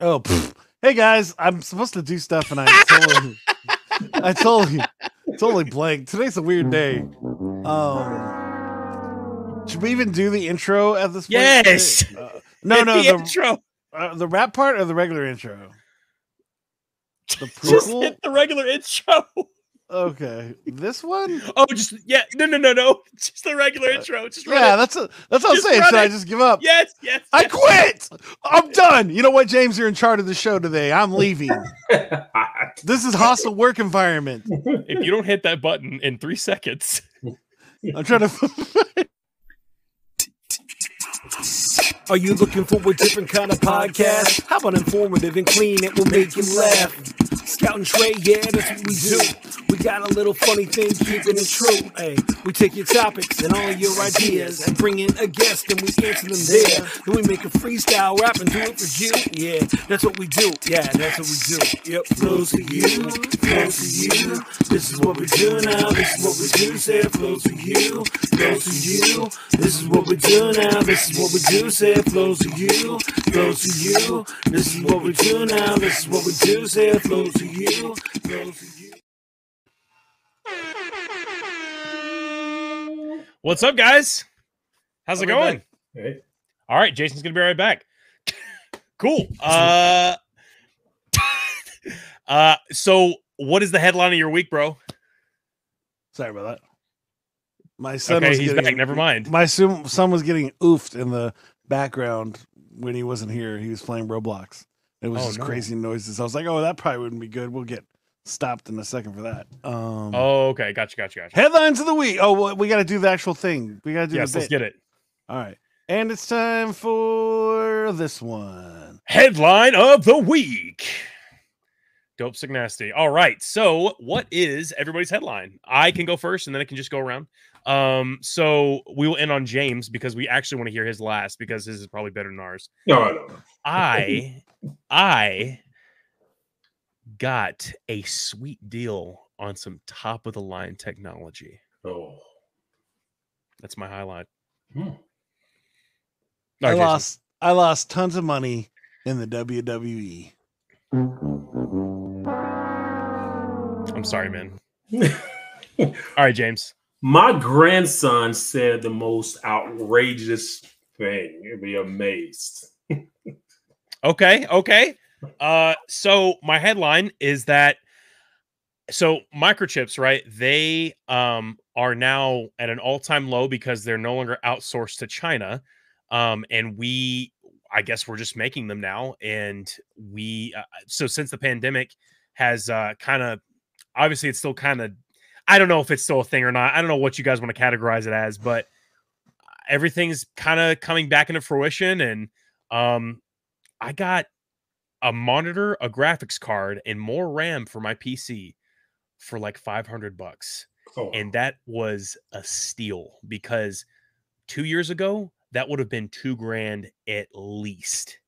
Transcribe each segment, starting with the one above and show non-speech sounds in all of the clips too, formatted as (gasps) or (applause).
Oh, hey guys, I'm supposed to do stuff and I totally, I totally, totally blank. Today's a weird day. Um, should we even do the intro at this point? Yes. Uh, no, no, the the, intro. uh, the rap part or the regular intro. The (laughs) Just hit the regular intro. Okay, this one. (laughs) Oh, just yeah. No, no, no, no. (laughs) Just the regular uh, intro. Just run Yeah, it. that's a, that's what I'm saying. run Should I just give up? Yes, yes. I yes. quit. I'm done. You know what, James? You're in charge of the show today. I'm leaving. (laughs) This is hostile work environment. If you don't hit that button in three seconds, I'm trying to. Are you looking for a different kind of podcast? How about informative and clean? It will make you laugh. Scout and Trey, yeah, that's what we do. We got a little funny thing, keeping it true. Hey, we take your topics and all your ideas and bring in a guest and we answer them there. Then we make a freestyle rap and do it for you. Yeah, that's what we do. Yeah, that's what we do. Yep, flows for you, flows for you. This is what we do now. This is what we do. Say flows for you, flows for you. This is what we do now. This is what we do. Say it flows for you, flows for you. This is what we do now. This is what we do. Say it flows for you, flows for you. what's up, guys? How's it going? Hey. All right, Jason's gonna be right back. (laughs) cool. (laughs) Uh, (laughs) uh, so what is the headline of your week, bro? Sorry about that. My son Okay, was he's getting, back. Never mind. My son, son was getting oofed in the background when he wasn't here. He was playing Roblox. It was Oh, just no. crazy noises. I was like, "Oh, that probably wouldn't be good. We'll get stopped in a second for that." Um, Oh, okay. Gotcha, gotcha, gotcha. headlines of the week. Oh, well, we got to do the actual thing. We got to do Yes, let's bit. get it. All right, and it's time for this one. Headline of the week. Dope sick nasty. All right. So, what is everybody's headline? I can go first and then I can just go around. Um, so we will end on James because we actually want to hear his last because his is probably better than ours. No, no, no. I (laughs) I got a sweet deal on some top of the line technology. Oh. That's my highlight. Hmm. All I Jason. lost. I lost tons of money in the. WWE. I'm sorry, man. (laughs) All right, James. My grandson said the most outrageous thing. You'd be amazed. Okay, okay. Uh so my headline is that so microchips, right? They um are now at an all-time low because they're no longer outsourced to China. Um and we I guess we're just making them now and we uh, so since the pandemic has uh kind of obviously it's still kind of I don't know if it's still a thing or not. I don't know what you guys want to categorize it as, but everything's kind of coming back into fruition and um I got a monitor, a graphics card, and more RAM for my PC for like 500 bucks. Oh, And that was a steal because two years ago, that would have been two grand at least.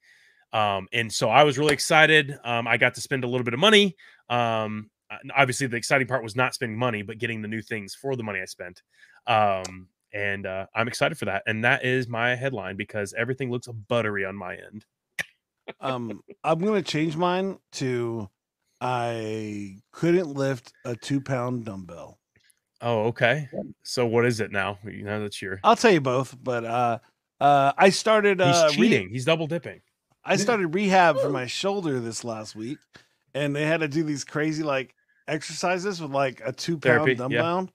Um, and so I was really excited. Um, I got to spend a little bit of money. Um, obviously, the exciting part was not spending money, but getting the new things for the money I spent. Um, and uh, I'm excited for that. And that is my headline because everything looks buttery on my end. um i'm gonna change mine to i couldn't lift a two pound dumbbell Oh, okay. So what is it now? You know that's your i'll tell you both but uh uh i started he's uh re- cheating. he's double dipping. i started rehab for my shoulder this last week and they had to do these crazy like exercises with like a two pound yeah. dumbbell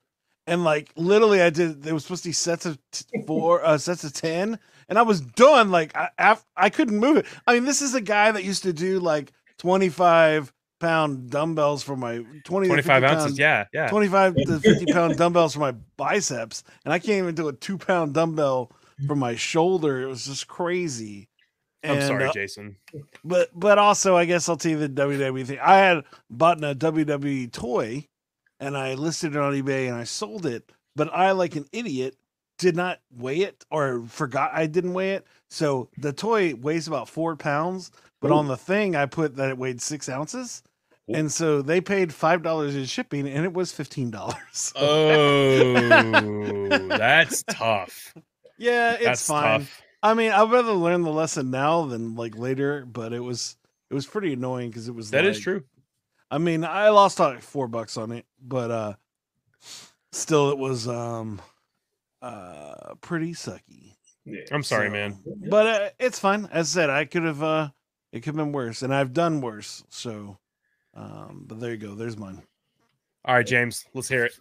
and like literally i did there was supposed to be sets of t- four uh sets of 10 and i was done like i af- i couldn't move it i mean this is a guy that used to do like 25 pound dumbbells for my 20 to 25 50 ounces. pound- Yeah, yeah. 25 to 50 pound dumbbells for my biceps and i can't even do a two pound dumbbell for my shoulder it was just crazy I'm And, sorry, uh, Jason. but but also i guess i'll tell you the wwe thing i had bought a wwe toy and i listed it on ebay and i sold it but i like an idiot did not weigh it or forgot i didn't weigh it so the toy weighs about four pounds but Ooh. on the thing i put that it weighed six ounces Ooh. and so they paid five dollars in shipping and it was fifteen dollars Oh, (laughs) that's tough. yeah it's That's fine tough. I mean, I'd rather learn the lesson now than like later, but it was It was pretty annoying because it was That is like- true. I mean, I lost like four bucks on it, but uh still it was um uh pretty sucky. Yeah. I'm sorry, So- man. But uh, it's fine. As I said, I could have uh it could have been worse, and I've done worse. So um but there you go. There's mine. All right, James, let's hear it.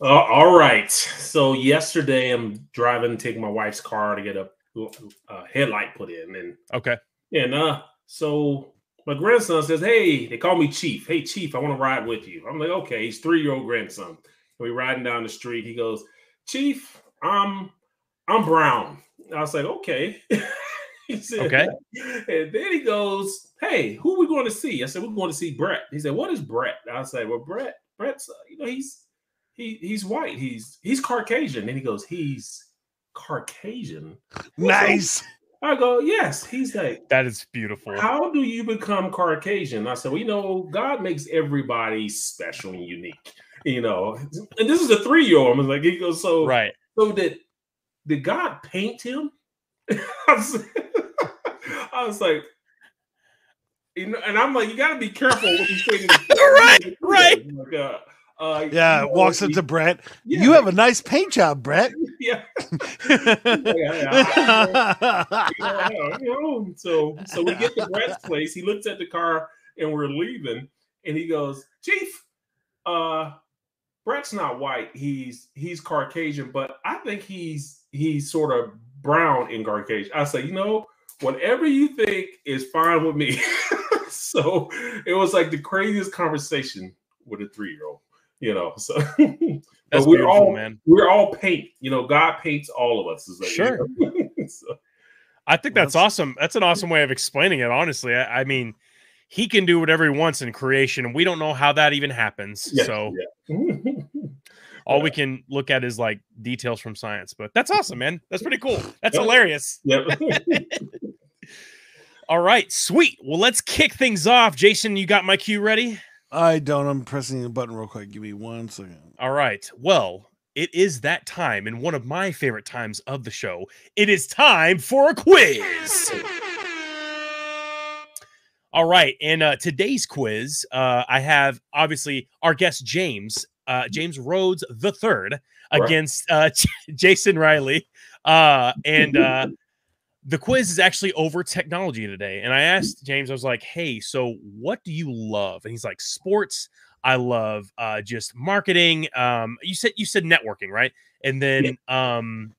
Uh, all right. So yesterday, I'm driving, taking my wife's car to get a, a headlight put in, and Okay. and uh, so my grandson says, "Hey, they call me Chief. Hey, Chief, I want to ride with you." I'm like, "Okay." He's three year old grandson. And we riding down the street. He goes, "Chief, I'm I'm brown." I was like, "Okay." (laughs) he said, Okay. And then he goes, "Hey, who we going to see?" I said, "We're going to see Brett." He said, "What is Brett?" I said, "Well, Brett, Brett's, uh, you know, he's he he's white. He's he's Caucasian." And he goes, "He's Caucasian." Nice. I go, "Yes." He's like, That is beautiful. "How do you become Caucasian?" I said, "Well, you know, God makes everybody special and unique." You know, and this is a three-year-old. I'm like, he goes, "So, Right. so did did God paint him?" (laughs) I, was, (laughs) I was like, you know, and I'm like, you got to be careful what you say. (laughs) Right, right. Like, uh, uh, Yeah, walks up to Brett. yeah, You have a nice paint job, Brett. (laughs) yeah. (laughs) yeah, (laughs) know, so so we get to Brett's place. He looks at the car and we're leaving, and he goes, "Chief, uh, Brett's not white. He's he's Caucasian, but I think he's he's sort of brown in Caucasian." I say, you know, whatever you think is fine with me. so it was like the craziest conversation with a three year old, you know. So (laughs) That's but we're all man. we're all paint. You know, God paints all of us. Is like, Sure. you know? (laughs) so, I think that's that's- awesome. That's an awesome way of explaining it. Honestly, I, I mean, he can do whatever he wants in creation, and we don't know how that even happens. yeah, so yeah. (laughs) all we can look at is like details from science. But that's awesome, man. That's pretty cool. That's Yep. hilarious. yep. All right, sweet. Well, let's kick things off. Jason, you got my cue ready? I don't. I'm pressing the button real quick. Give me one second. All right. Well, it is that time, and one of my favorite times of the show. It is time for a quiz. All right, and uh, today's quiz, uh, I have obviously our guest James, uh, James Rhodes the third, Right. against uh, (laughs) Jason Riley, uh, and uh, (laughs) the quiz is actually over technology today. And I asked James, I was like, "Hey, so what do you love?" And he's like, "Sports." I love uh, just marketing. Um, you said you said networking, right? And then um,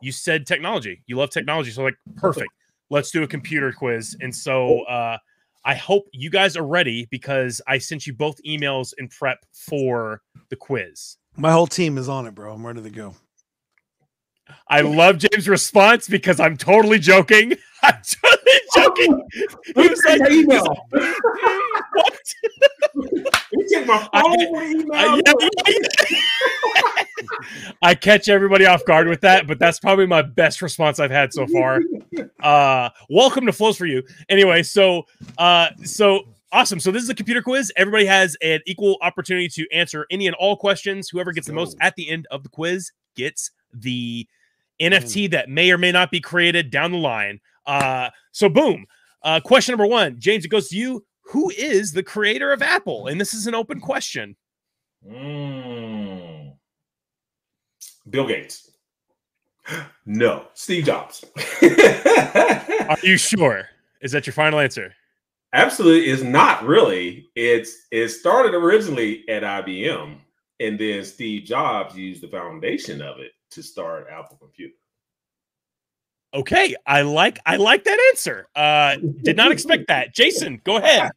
you said technology. You love technology, so like perfect. Let's do a computer quiz. And so uh, I hope you guys are ready because I sent you both emails in prep for the quiz. My whole team is on it, bro. I'm ready to go. I love James' response because I'm totally joking. (laughs) I'm totally joking. (laughs) He was like, email. what? (laughs) You take my I- phone email. I, yeah, yeah. I catch everybody off guard with that, but that's probably my best response I've had so far. Uh, welcome to Flows for You. Anyway, so uh, so awesome. So this is a computer quiz. Everybody has an equal opportunity to answer any and all questions. Whoever gets the most at the end of the quiz gets the NFT that may or may not be created down the line. Uh, so boom. Uh, question number one, James, it goes to you. Who is the creator of Apple? And this is an open question. Mm. Bill Gates. (gasps) No, Steve Jobs. (laughs) Are you sure? Is that your final answer? Absolutely is not really. It's it started originally at IBM, and then Steve Jobs used the foundation of it to start Apple Computer. Okay, I like I like that answer. Uh did not expect that. Jason, go ahead.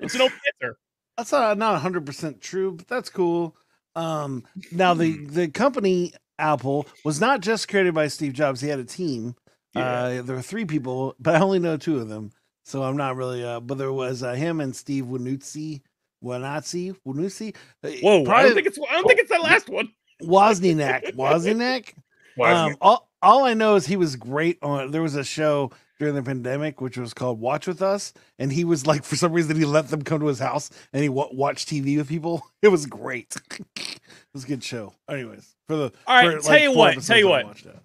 It's an open answer. That's not not 100 percent true, but that's cool. Um, now the the company Apple was not just created by Steve Jobs. He had a team. Yeah. Uh, there were three people, but I only know two of them, so I'm not really. Uh, but there was uh, him and Steve Wanutzi, Wanatzi, Wanutzi. Uh, Whoa, I probably don't think it's I don't think it's that last one. Wozniak, (laughs) Wozniak. Um, all, all I know is he was great on. There was a show during the pandemic which was called Watch with Us, and he was like, for some reason, he let them come to his house and he wa watched TV with people. (laughs) It was great. (laughs) it was a good show. Anyways, for the All right, for, tell you what, tell you I what. watched it.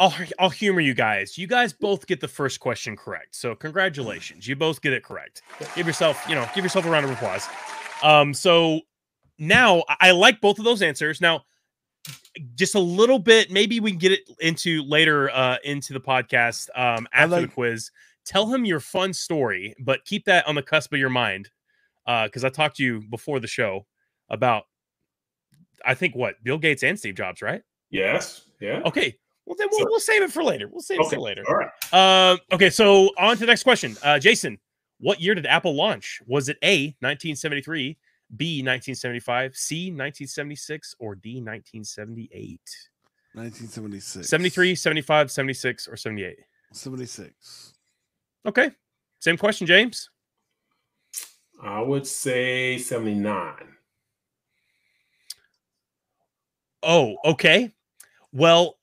I'll I'll humor you guys. You guys both get the first question correct. So congratulations. You both get it correct. Give yourself, you know, give yourself a round of applause. Um, so now I I like both of those answers. Now, just a little bit, maybe we can get it into later uh into the podcast um I after the quiz. Tell him your fun story, but keep that on the cusp of your mind. Uh, because I talked to you before the show about I think what Bill Gates and Steve Jobs, right? Yes. Yeah. Okay. Well, then we'll, Sure. we'll save it for later. We'll save it for later. All right. Um, okay, so on to the next question. Uh, Jason, what year did Apple launch? Was it A, 1973, B, 1975, C, 1976, or D, 1978? 1976. 73, 75, 76, or 78? 76. Okay. Same question, James. I would say 79. Oh, okay. Well,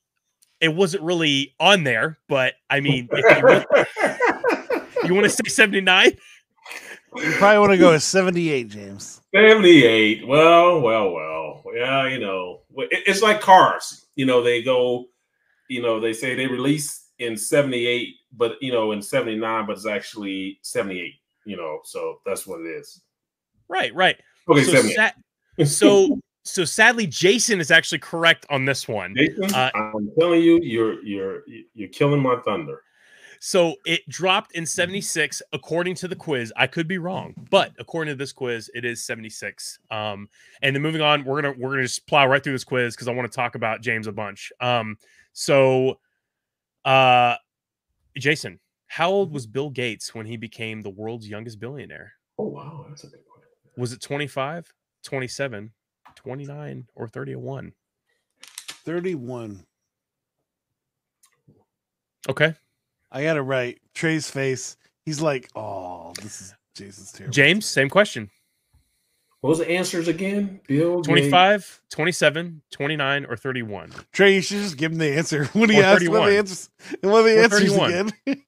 it wasn't really on there, but I mean, if you, want- (laughs) you want to say 79? You probably want to go with 78, James. 78. Well, well, well. Yeah, you know, it's like cars. You know, they go, you know, they say they release in 78, but, you know, in 79, but it's actually 78, you know, so that's what it is. Right, right. Okay, so, 78. sa- so, (laughs) so sadly, Jason is actually correct on this one. Jason, uh, I'm telling you, you're you're you're killing my thunder. So it dropped in 76 according to the quiz. I could be wrong, but according to this quiz, it is 76. Um, and then moving on, we're gonna we're gonna just plow right through this quiz because I want to talk about James a bunch. Um, so uh Jason, how old was Bill Gates when he became the world's youngest billionaire? Oh wow, that's a good question. Was it 25, 27, 29, or 31? 31. Okay. I got it right. Trey's face. He's like, oh, this is Jason's terrible. James, same question. What was the answers again? Bill Gates- 25, 27, 29, or 31? Trey, you should just give him the answer (laughs) when he Or asks what 31. the answers. What are the Or answers 31. again?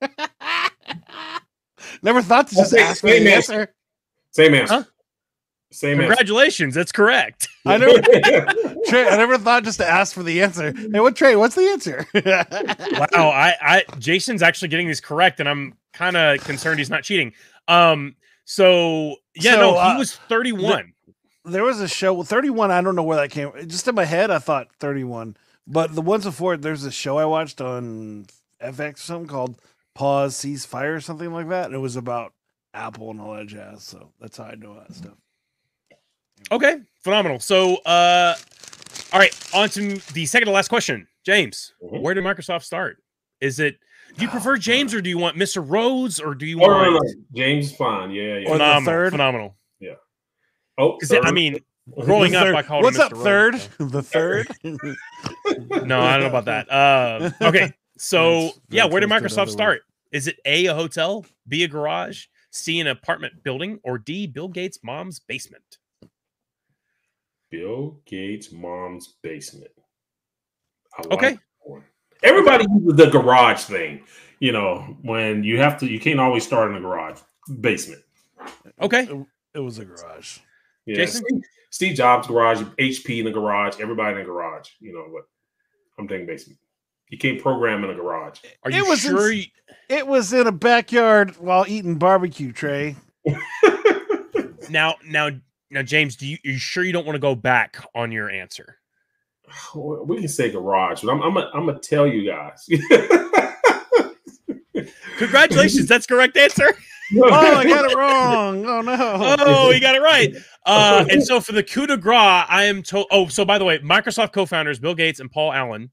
(laughs) Never thought to just Okay, ask same the answer. answer. Same answer. Huh? Same answer. Congratulations, that's correct. (laughs) I never, (laughs) Trey, I never thought just to ask for the answer. Hey, what Trey? What's the answer? (laughs) Wow, I, I Jason's actually getting these correct, and I'm kind of concerned he's not cheating. Um, so yeah, So, no, uh, he was 31. there was a show 31 i don't know where that came just in my head i thought 31 but the ones before it, there's a show i watched on fx or something called pause cease fire or something like that and it was about apple and all that jazz so that's how i know that stuff Okay, phenomenal. So, uh, all right, on to the second to last question, James. Mhm. Where did Microsoft start? Is it do you prefer James or do you want Mr. Rhodes or do you Oh, no, no, want no. James Bond. Yeah, yeah. Or phenomenal? third? Phenomenal. Yeah. Oh, Because I mean, (laughs) growing up, I called what's him up Mr. third Rhodes, so- (laughs) the third (laughs) No, I don't know about that. Uh, okay, so That's yeah, very where did Microsoft another start? Is it A, a hotel, B, a garage, C, an apartment building, or D, Bill Gates' mom's basement? Bill Gates' mom's basement. I Okay. that one. Everybody uses the garage thing. You know, when you have to, you can't always start in the garage basement. Okay, it, it was a garage Yeah. Jason? Steve, Steve Jobs garage, HP in the garage, everybody in the garage. You know what? I'm thinking basement. You can't program in a garage. are It you was sure? you- it was in a backyard while eating barbecue trey (laughs) now, now, now, James, do you are you sure you don't want to go back on your answer? we can say garage, but I'm I'm gonna I'm gonna tell you guys. (laughs) Congratulations, that's correct answer. oh i got it wrong oh no Oh, you got it right. Uh, and so for the coup de grace, I am told. Oh, so by the way, Microsoft co-founders Bill Gates and Paul Allen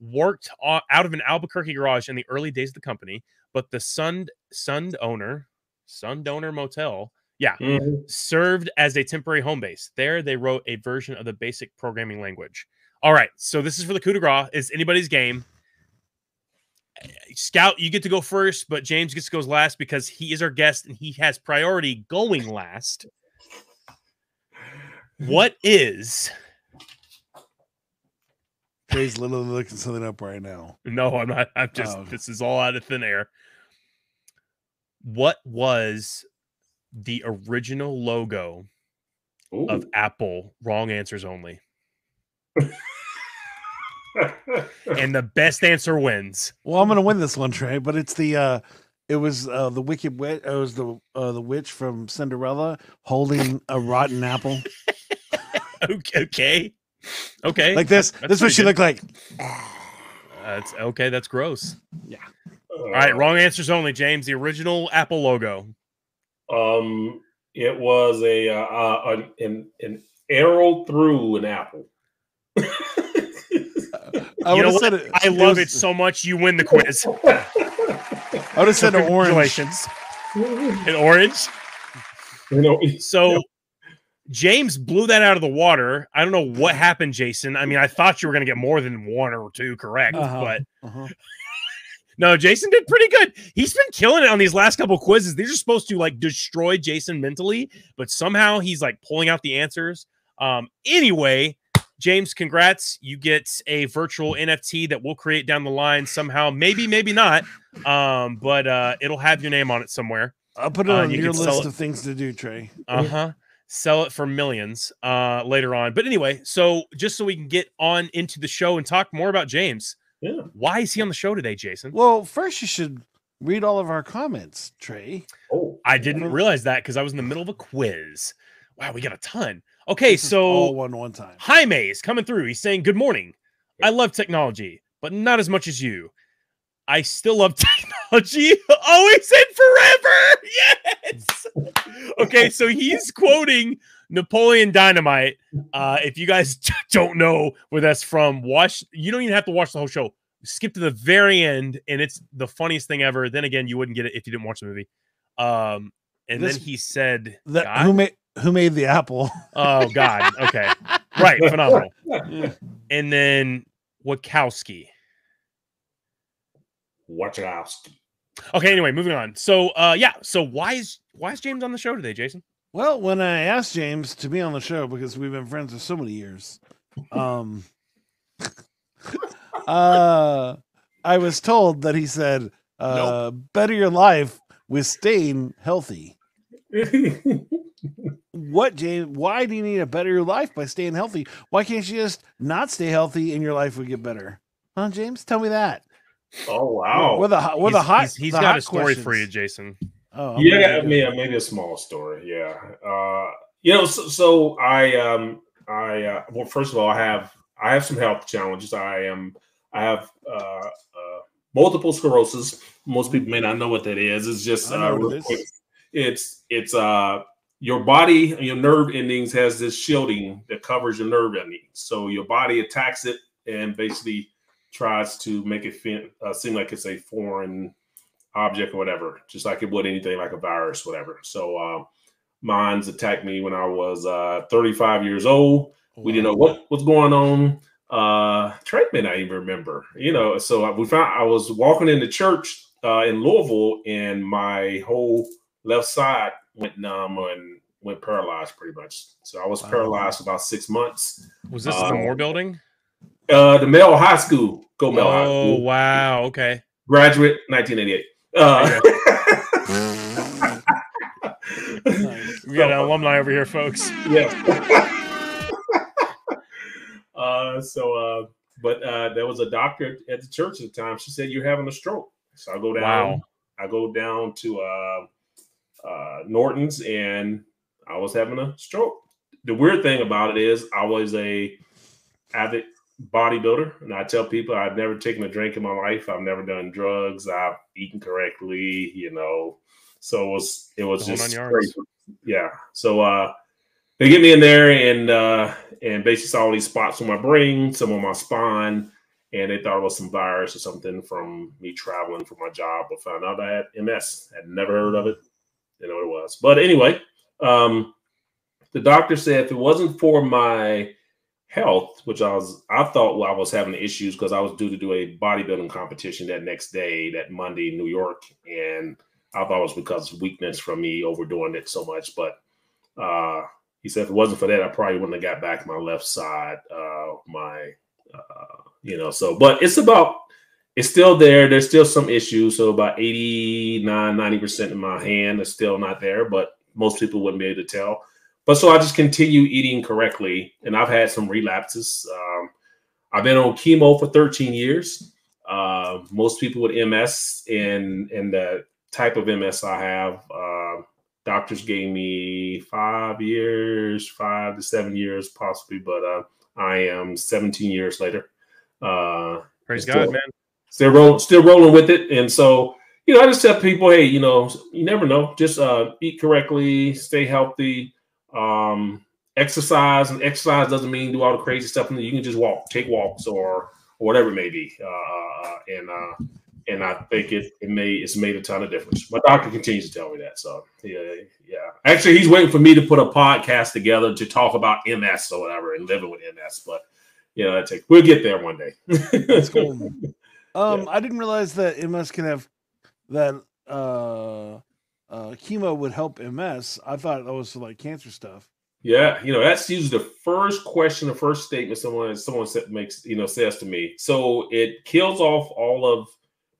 worked o- out of an Albuquerque garage in the early days of the company, but the Sun Sun owner, Sundowner Motel, yeah, Mhm. served as a temporary home base. There, they wrote a version of the basic programming language. All right, so this is for the coup de grace. It's anybody's game. Scout, you get to go first, but James gets to go last because he is our guest and he has priority going last. What is? trey's literally looking something up right now No, I'm not. I'm just. Oh. This is all out of thin air. What was the original logo Ooh. of Apple? Wrong answers only. (laughs) and the best answer wins. Well, I'm gonna win this one, Trey. But it's the uh, it was uh, the wicked witch. It was the uh, the witch from Cinderella holding a rotten apple (laughs) Okay, okay, okay. like this. That's this is what pretty she good. looked like. That's okay. That's gross. Yeah. All right, wrong answers only, James. The original Apple logo. Um, it was a uh, uh, an, an an arrow through an apple. (laughs) I You would know have what? said it. I love was- it so much. You win the quiz. (laughs) I would have said an orange. (laughs) An orange. you know, So James blew that out of the water. I don't know what happened, Jason. I mean, I thought you were going to get more than one or two correct, Uh-huh. but Uh-huh. No, Jason did pretty good. He's been killing it on these last couple quizzes. These are supposed to like destroy Jason mentally, but somehow he's like pulling out the answers. Um, anyway, James, congrats. You get a virtual NFT that we'll create down the line somehow. Maybe, maybe not. Um, but uh, it'll have your name on it somewhere. I'll put it Uh, on you your list of things to do, Trey. Uh huh. Sell it for millions uh, later on. But anyway, so just so we can get on into the show and talk more about James, yeah. why is he on the show today, Jason? Well, first you should read all of our comments, Trey. Oh, I didn't realize that because I was in the middle of a quiz. Wow, we got a ton. Okay, This is all so one one time. Jaime is coming through. He's saying, Good morning. I love technology, but not as much as you. I still love (laughs) technology oh, always and forever. (laughs) Yes. (laughs) Okay, so he's quoting Napoleon Dynamite. (laughs) Uh, if you guys (laughs) don't know where that's from, watch. You don't even have to watch the whole show. Skip to the very end, and it's the funniest thing ever. Then again, you wouldn't get it if you didn't watch the movie. Um, and This- then he said, That God? who made who made the apple? "Oh (laughs) God, okay, right, phenomenal." And then Wachowski. Wachowski. Okay, anyway, moving on. So, uh, yeah. So why is why is James on the show today, Jason? Well, when I asked James to be on the show because we've been friends for so many years, um, (laughs) uh, I was told that he said, uh, "Better your life with staying healthy." (laughs) What, James? Why do you need to better your life by staying healthy? Why can't you just not stay healthy and your life would get better? Huh, James? Tell me that. oh wow. We're the hot. We're the hot. He's, he's the got hot a story for you. Jason. Oh, I'm yeah, yeah, maybe a small story. Yeah, uh, you know, so, so I, um, I, uh, well, first of all, I have, I have some health challenges. I am, I have uh, uh, multiple sclerosis. Most people may not know what that is. It's just, uh, real quick. it's, it's, uh, your body, your nerve endings has this shielding that covers your nerve endings. So your body attacks it and basically tries to make it fe- uh, seem like it's a foreign object or whatever, just like it would anything like a virus, whatever. So uh, mine's attacked me when I was uh, 35 years old. We didn't know what was going on. Uh, may not even remember, you know. So we found I was walking into church uh, in Louisville, and my whole left side went numb and went paralyzed pretty much. So I was Wow. paralyzed for about six months. Was this Uh, the Moore building? Uh, the Male High School, go Male High Oh School, wow. Okay. graduate 1988. Uh, (laughs) We got an alumni over here, folks. yeah. (laughs) uh, so, uh, but uh, there was a doctor at the church at the time. She said, "You're having a stroke." So I go down. Wow. I go down to uh, uh, Norton's, and I was having a stroke. The weird thing about it is, I was a avid bodybuilder, and I tell people I've never taken a drink in my life. I've never done drugs. I've eaten correctly. You know, so it was it was just yeah. So uh, they get me in there and uh, and basically saw all these spots on my brain, some on my spine, and they thought it was some virus or something from me traveling for my job. But found out I had MS. Had never heard of it. Didn't know what it was. But anyway, um, the doctor said if it wasn't for my health, which I was, I thought well, I was having issues because I was due to do a bodybuilding competition that next day, that Monday in New York, and I thought it was because of weakness from me overdoing it so much. But uh, he said if it wasn't for that, I probably wouldn't have got back my left side, uh, my, uh, you know. So, but it's about, it's still there. There's still some issues. So about 89, 90 percent in my hand is still not there, but most people wouldn't be able to tell. But so I just continue eating correctly, and I've had some relapses. Um, I've been on chemo for 13 years. Uh, most people with MS and and the type of MS I have, uh, doctors gave me five years, five to seven years possibly, but uh, I am 17 years later. Uh, Praise Still- God, man. still rolling, still rolling with it. And so, you know, I just tell people, hey, you know, you never know. Just uh, eat correctly, stay healthy, um, exercise. And exercise doesn't mean do all the crazy stuff. You can just walk, take walks, or or whatever it may be. Uh, and uh, and I think it it may it's made a ton of difference. My doctor continues to tell me that. So yeah, yeah. Actually, he's waiting for me to put a podcast together to talk about MS or whatever and living with MS. But you know, take we'll get there one day. That's cool. (laughs) Um, I didn't realize that MS can have that uh, uh, chemo would help MS. I thought that was for like cancer stuff. Yeah, you know that's usually the first question, the first statement someone someone said, makes you know says to me. So it kills off all of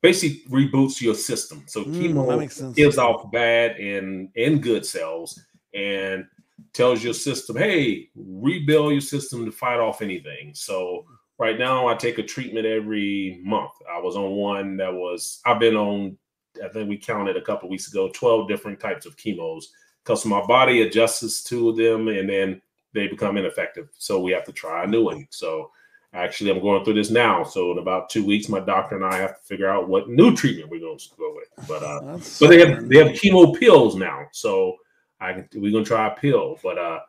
basically reboots your system. So Mm, chemo sense. kills off bad and and good cells and tells your system, hey, rebuild your system to fight off anything. So right now I take a treatment every month. I was on one that was I've been on, I think we counted a couple weeks ago, 12 different types of chemos because my body adjusts to them and then they become ineffective. So we have to try a new one. So actually I'm going through this now. So in about two weeks, my doctor and I have to figure out what new treatment we're going to go with. But uh That's but they have they have chemo pills now, so I can we're gonna try a pill. But uh,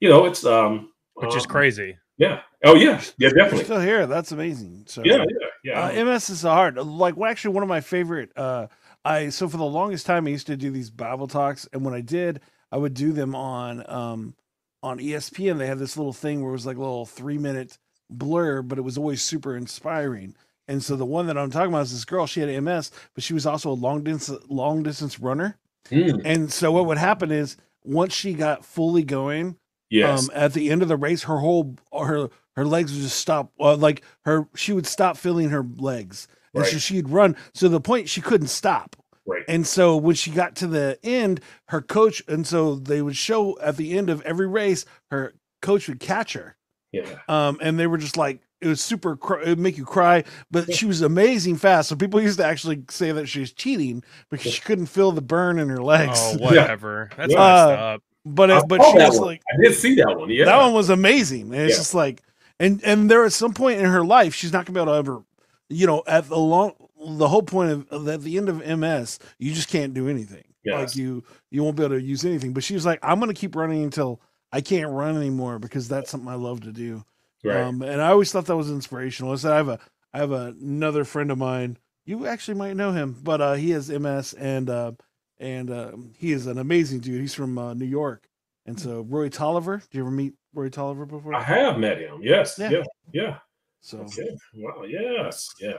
you know, it's um, Which is um, crazy. Yeah. Oh yeah. Yeah. You're Definitely. still here. That's amazing. So Yeah. Yeah. Yeah. Uh, MS is hard. Like, well, actually, one of my favorite. Uh, I so for the longest time, I used to do these Bible talks, and when I did, I would do them on um, on ESPN. They had this little thing where it was like a little three minute blur, but it was always super inspiring. And so the one that I'm talking about is this girl. She had MS, but she was also a long distance long distance runner. Mm, And so what would happen is once she got fully going, yes. um, at the end of the race, her whole her her legs would just stop. Uh, like her, she would stop feeling her legs, and so she'd run. So the point she couldn't stop. Right. And so when she got to the end, her coach, and so they would show at the end of every race, her coach would catch her. Yeah. Um, and they were just like, it was super, cr- it would make you cry, but she was amazing fast. So people used to actually say that she was cheating because she couldn't feel the burn in her legs. Oh, (laughs) whatever. That's Yeah. messed Uh, up. but it, but she was one. like, I did see that one. Yeah. that one was amazing. And it's Yeah. just like, and and there at some point in her life, she's not gonna be able to ever, you know, at the long, the whole point of of at the end of MS, you just can't do anything. Like you, you won't be able to use anything. But she was like, I'm gonna keep running until I can't run anymore because that's something I love to do. Right. Um, and I always thought that was inspirational. I said I have a, I have another friend of mine. You actually might know him, but uh, he has MS and uh, and uh, he is an amazing dude. He's from uh, New York. And so Roy Tolliver, did you ever meet Roy Tolliver before? I have met him. Yes. Yeah. Yeah. Yeah. So, Okay. Wow. Yes. Yeah.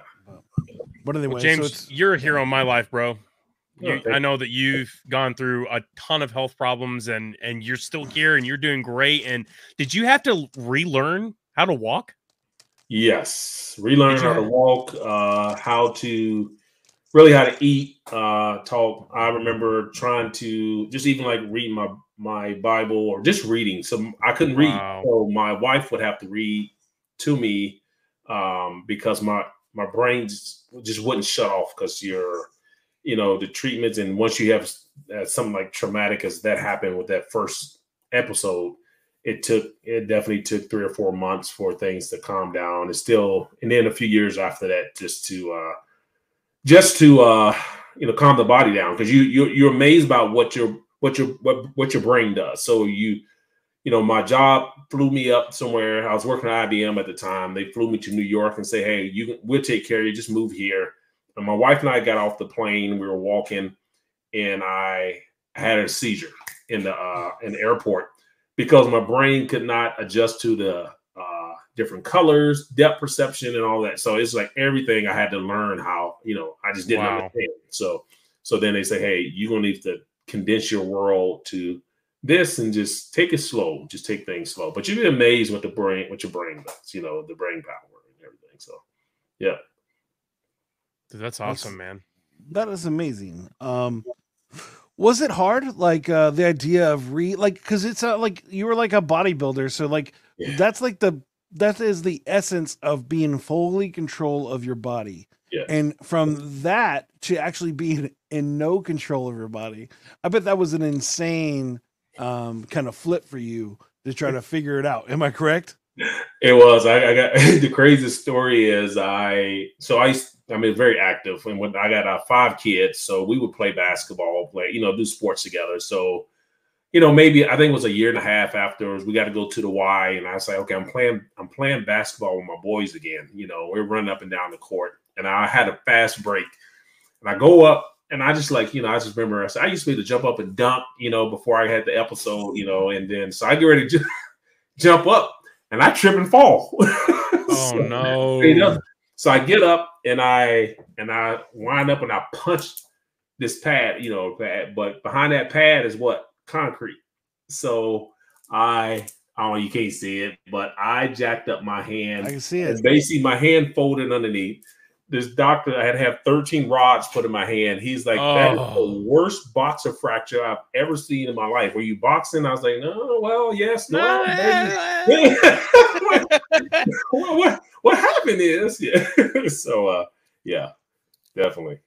but anyway, Well, so James, it's, you're a hero in my life, bro. You, I know that you've gone through a ton of health problems and and you're still here and you're doing great. And did you have to relearn how to walk? Yes, relearn how to walk, uh, how to really how to eat, uh, talk. I remember trying to just even like read my my Bible or just reading. So I couldn't Wow. read, so my wife would have to read to me um, because my my brain just, just wouldn't shut off because you're, you know, the treatments and once you have uh, something like traumatic as that happened with that first episode, it took it definitely took three or four months for things to calm down. It's still and then a few years after that just to uh just to uh you know calm the body down because you you're, you're amazed about what your what your what, what your brain does. So you you know my job flew me up somewhere. I was working at IBM at the time. They flew me to New York and say, "Hey, you, we'll take care of you. Just move here." And my wife and I got off the plane. We were walking, and I had a seizure in the uh, in the airport because my brain could not adjust to the uh, different colors, depth perception, and all that. So it's like everything I had to learn how, you know, I just didn't Wow. understand. So, so then they say, hey, you're gonna need to condense your world to this and just take it slow. Just take things slow. But you'd be amazed what the brain, what your brain does. You know, the brain power and everything. So, yeah. Dude, that's That's- awesome, man. that is amazing. Um, was it hard? Like uh, the idea of re like because it's uh, like you were like a bodybuilder, so like Yeah. that's like the that is the essence of being fully control of your body. Yeah. And from that to actually being in no control of your body, I bet that was an insane um, kind of flip for you to try to figure it out. Am I correct? It was. I, I got (laughs) the craziest story is I so I I mean very active and when I got uh, five kids, so we would play basketball, play you know do sports together. So you know maybe I think it was a year and a half afterwards we got to go to the Y and I was like okay I'm playing I'm playing basketball with my boys again. You know we're running up and down the court and I had a fast break and I go up and I just like, you know, I just remember I, said, I used to be to jump up and dunk, you know, before I had the episode, you know, and then so I get ready to (laughs) jump up and I trip and fall. (laughs) Oh so, no. you know, so I get up and I and I wind up and I punch this pad, you know, pad, but behind that pad is what concrete. So I I don't know, you can't see it, but I jacked up my hand. I can see And it. basically my hand folded underneath. This doctor I had to have 13 rods put in my hand. He's like, that is Oh. the worst boxer fracture I've ever seen in my life. Were you boxing? I was like, no, well, yes, no. (laughs) (laughs) what, what, what happened is, (laughs) yeah. so, uh, yeah, definitely.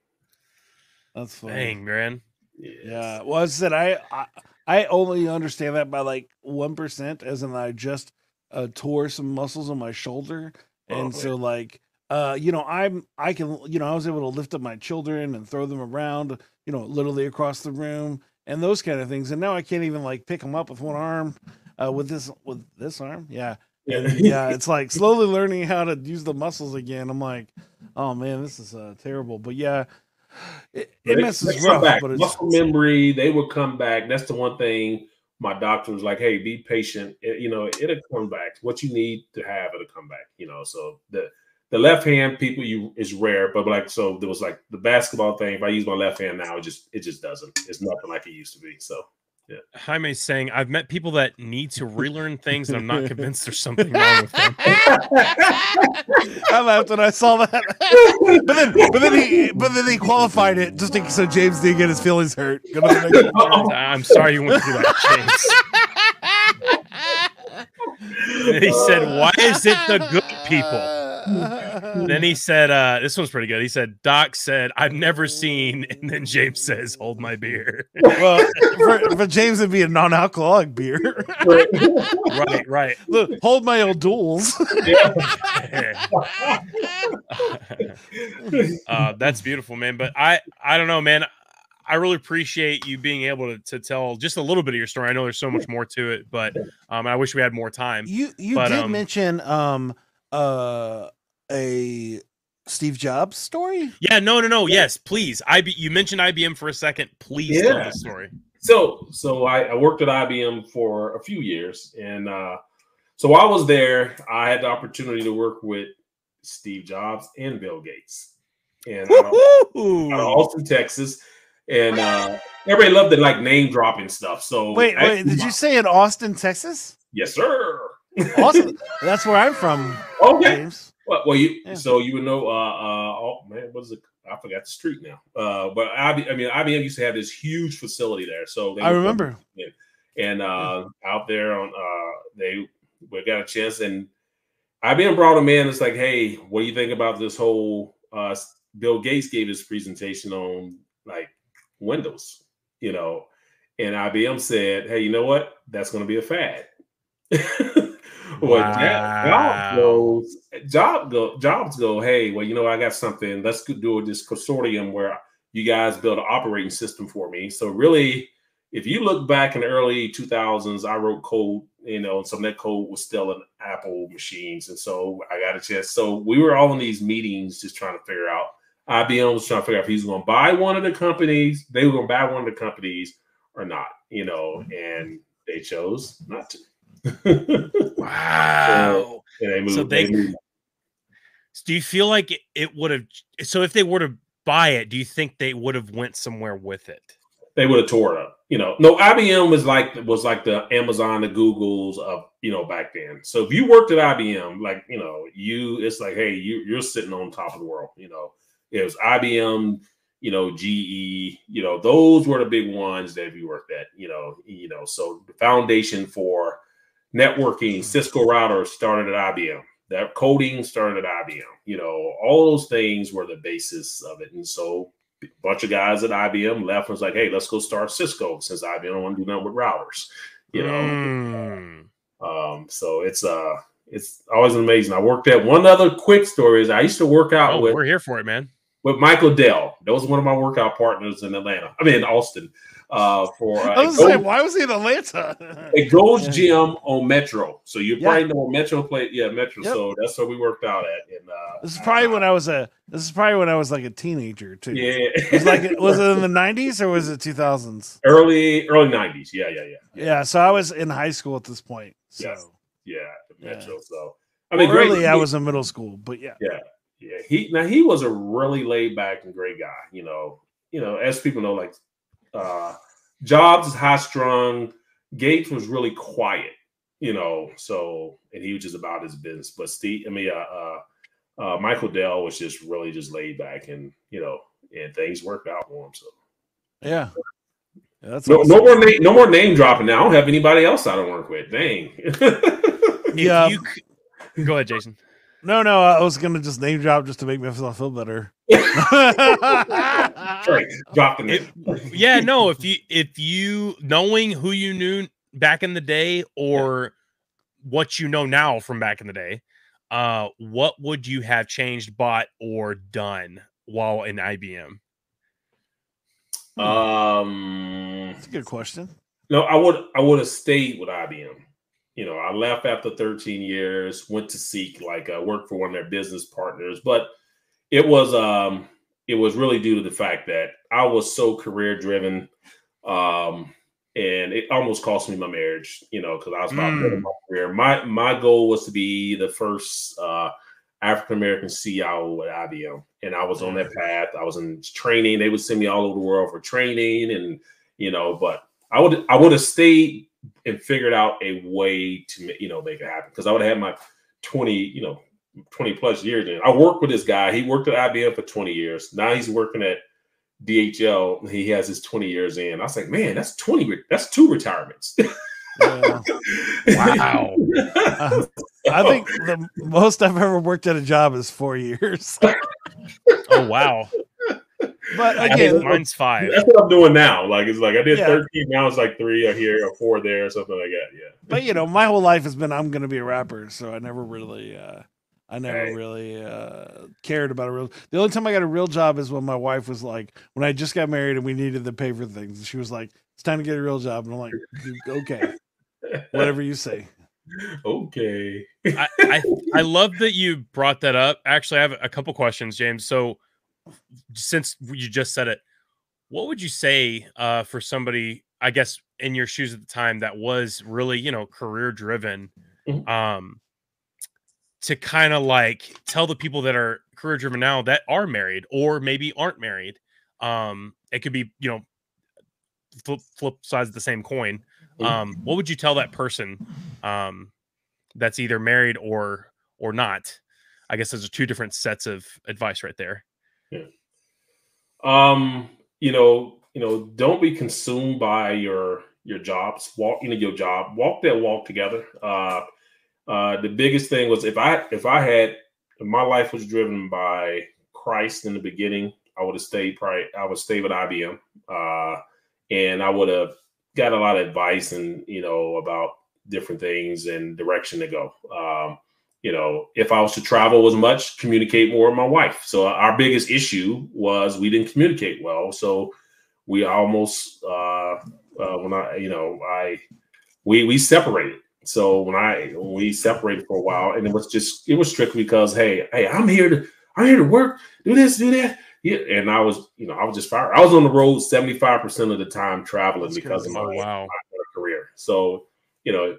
That's funny. Dang, man. Yes. Yeah. Well, I said I, I I only understand that by like one percent, as in I just uh, tore some muscles on my shoulder, and Oh, so like uh, you know I'm I can you know I was able to lift up my children and throw them around, you know, literally across the room and those kind of things, and now I can't even like pick them up with one arm, uh, with this with this arm, yeah. And yeah, it's like slowly learning how to use the muscles again. I'm like, oh man, this is uh, terrible. But yeah, it, it messes rough, back. but it's muscle memory. They will come back. That's the one thing my doctor was like, "Hey, be patient. It- you know, it'll come back. What you need to have, it'll come back." You know, so the the left hand people you is rare, but like so there was like the basketball thing. If I use my left hand now, it just it just doesn't. It's nothing like it used to be. So yeah. Jaime's saying I've met people that need to relearn things, and I'm not convinced there's something wrong with them. (laughs) I laughed when I saw that. (laughs) but then, but then he, but then he qualified it just to, so James didn't get his feelings hurt. Go to the next (laughs) one. Uh, I'm sorry you went through that, James. he said, "Why is it the good people?" Then he said, uh, "This one's pretty good." He said, "Doc said I've never seen," (laughs) and then James says, "Hold my beer." (laughs) well, for, (laughs) for James, it'd be a non-alcoholic beer. right, right. Look, hold my O'Doul's. uh, that's beautiful, man. But I, I don't know, man. I really appreciate you being able to, to tell just a little bit of your story. I know there's so much more to it, but um, I wish we had more time. You you But, did um, mention um uh a Steve Jobs story. Yeah, no, no, no. Yes, please. IB, you mentioned IBM for a second. Please tell the story. So, so I, I worked at IBM for a few years, and uh, so while I was there, I had the opportunity to work with Steve Jobs and Bill Gates, and out of, out of Austin, Texas, and uh, everybody loved the like name dropping stuff. So, Wait, I- wait, did you say in Austin, Texas? Yes, sir. Austin. (laughs) That's where I'm from, Okay. James. Well, well, you Yeah. so you would know. Uh, uh, oh man, what is it? I forgot the street now. Uh, but IB, I mean, IBM used to have this huge facility there. So they I remember. and uh, out there on uh, they we got a chance and IBM brought him in. It's like, hey, what do you think about this whole? Uh, Bill Gates gave his presentation on like Windows, you know, and IBM said, hey, you know what? That's going to be a fad. (laughs) well, Wow. Jobs goes, Job go, Jobs go, hey, well, you know, I got something. Let's do this consortium where you guys build an operating system for me. So really, if you look back in the early 2000s, I wrote code, you know, and some of that code was still in Apple machines. And so I got a chance. So we were all in these meetings just trying to figure out. IBM was trying to figure out if he's going to buy one of the companies, they were going to buy one of the companies or not, you know, and they chose not to. (laughs) and Wow. they moved. So they- moved Do you feel like it, it would have? So if they were to buy it, do you think they would have went somewhere with it? they would have tore it up. You know, no, IBM was like was like the Amazon, the Googles of you know back then. So if you worked at IBM, like you know, you it's like, hey, you you're sitting on top of the world. You know, it was IBM, you know, GE, you know, those were the big ones that you worked at. You know, you know, so the foundation for networking, Cisco routers started at IBM. That coding started at IBM. You know, all those things were the basis of it. And so a bunch of guys at IBM left and was like, hey, let's go start Cisco since IBM don't want to do nothing with routers. You know. Mm. Um, so it's uh it's always amazing. I worked at one other quick story is I used to work out Oh, with we're here for it, man. with Michael Dell. That was one of my workout partners in Atlanta. I mean in Austin. Uh for uh, I was saying, why was he in Atlanta? it goes (laughs) Yeah. gym on Metro. So you Yeah. probably know Metro play yeah, Metro. Yep. So that's where we worked out at. And uh This is probably when I was a. This is probably when I was like a teenager too. yeah. It was like was it in the (laughs) nineties or was it two thousands? early early nineties. Yeah, yeah, yeah. Yeah, so I was in high school at this point. So Yes. Yeah, the Yeah. Metro. So I mean Well, great- early I was in middle school, but yeah, yeah. Yeah, he now he was a really laid back and great guy. You know, you know, as people know, like uh Jobs is high strung. Gates was really quiet. You know, so and he was just about his business. But Steve, I mean, uh, uh, uh Michael Dell was just really just laid back, and you know, and things worked out for him. So Yeah. Yeah, that's no, awesome. no more name, no more name dropping. Now I don't have anybody else I don't work with. Dang. (laughs) Yeah. you c- go ahead, Jason. No, no, I was gonna just name drop just to make myself feel better. Right, drop the name. If- yeah, no. If you if you knowing who you knew back in the day or what you know now from back in the day, uh, what would you have changed, bought, or done while in IBM? Um, That's a good question. No, I would I would have stayed with IBM. You know, I left after 13 years, went to Seek, like I worked for one of their business partners, but it was um it was really due to the fact that I was so career driven. Um and it almost cost me my marriage, you know, because I was about Mm. my career. My my goal was to be the first uh African American CIO at IBM. And I was on that path. I was in training. They would send me all over the world for training and you know, but I would I would have stayed and figured out a way to you know make it happen because I would have had my 20, you know, 20 plus years in. I worked with this guy. He worked at IBM for 20 years. Now he's working at DHL. He has his 20 years in. I was like, man, that's 20, that's two retirements. (laughs) Yeah. Wow. Uh, (laughs) I think the most I've ever worked at a job is four years. Oh wow. But I again, mine's five. That's what I'm doing now. Like it's like I did Yeah. 13, now it's like three or here or four there or something like that. Yeah. but you know, my whole life has been I'm going to be a rapper, so I never really, uh, I never Right. really uh, cared about a real. The only time I got a real job is when my wife was like, when I just got married and we needed to pay for things, and she was like, "It's time to get a real job," and I'm like, "Okay, (laughs) whatever you say." Okay. I, I I love that you brought that up. Actually, I have a couple questions, James. So, since you just said it, what would you say uh, for somebody, I guess, in your shoes at the time that was really, you know, career driven, Mhm. um, to kind of like tell the people that are career driven now that are married or maybe aren't married. Um, it could be, you know, flip, flip sides of the same coin. Mhm. Um, what would you tell that person? Um, that's either married or or not. I guess those are two different sets of advice right there. Um you know you know don't be consumed by your your jobs. Walk into your job. Walk that walk together. Uh uh the biggest thing was if i if i had if my life was driven by christ in the beginning i would have stayed probably i would stay with ibm uh and i would have got a lot of advice and you know about different things and direction to go. Um you know, if I was to travel as much, communicate more with my wife. So our biggest issue was we didn't communicate well. So we almost, uh, uh, when I, you know, I, we we separated. So when I when we separated for a while, and it was just it was strictly because hey hey I'm here to I'm here to work, do this, do that. Yeah, and I was you know I was just fired. I was on the road seventy five percent of the time traveling That's because of my Oh wow. career. So, you know,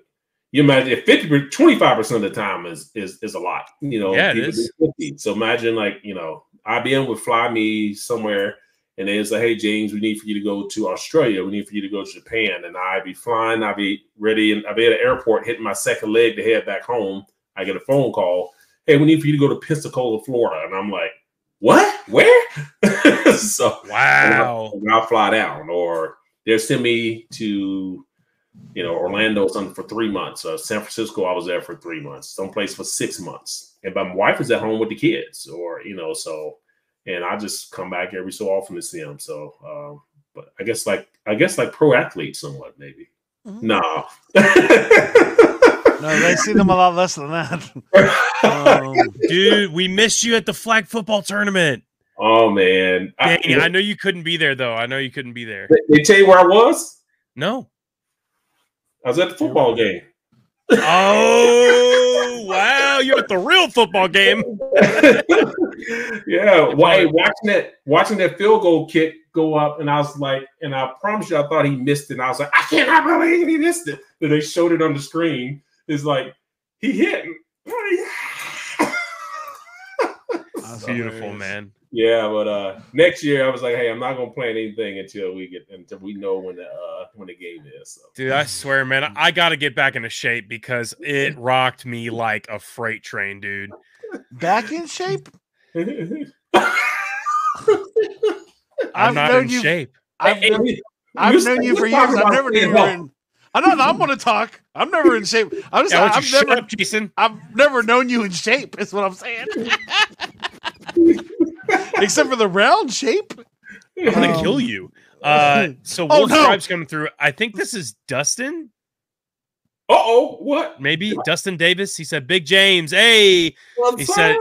you imagine if 50 25% of the time is is is a lot, you know, Yeah, it is. do 50. So imagine like, you know, IBM would fly me somewhere and they say, Hey James, we need for you to go to Australia, we need for you to go to Japan. And I'd be flying, I'd be ready, and I'd be at the airport hitting my second leg to head back home. I get a phone call, Hey, we need for you to go to Pensacola, Florida. And I'm like, What? Where? (laughs) so Wow. and I'll fly down, or they'll send me to you know, Orlando something for three months. Uh, San Francisco, I was there for three months. Someplace for six months, and my wife is at home with the kids, or you know, so and I just come back every so often to see them. So, um, but I guess like I guess like pro athletes, somewhat maybe. Mhm. No. (laughs) No, they see them a lot less than that. (laughs) Um, Dude, we missed you at the flag football tournament. oh man, I, Dang, I know you couldn't be there though. I know you couldn't be there. they tell you where I was. No. I was at the football game. Oh wow, you're at the real football game. (laughs) yeah, why watching that watching that field goal kick go up, and I was like, and I promise you, I thought he missed it. And I was like, I cannot believe he missed it. Then they showed it on the screen. It's like he hit. That's Beautiful, man. Yeah, but uh next year I was like, hey, I'm not gonna plan anything until we get until we know when the uh when the game is. So. Dude, I swear, man, I got to get back into shape because it (laughs) rocked me like a freight train, dude. Back in shape? (laughs) I'm I've not in you. shape. I've, Hey, known, I've known you for years. I've about never knew you were in. I know. I'm going to talk. I'm never in shape. I'm just. Yeah, I've you shut never. up, Jason. I've never known you in shape. Is what I'm saying. (laughs) Except for the round shape. I'm gonna Um, kill you. Uh, (laughs) so Oh, Wolf no. Tribe's coming through. I think this is Dustin, Uh oh, what? maybe Dustin Davis. He said, "Big James, hey What's He said-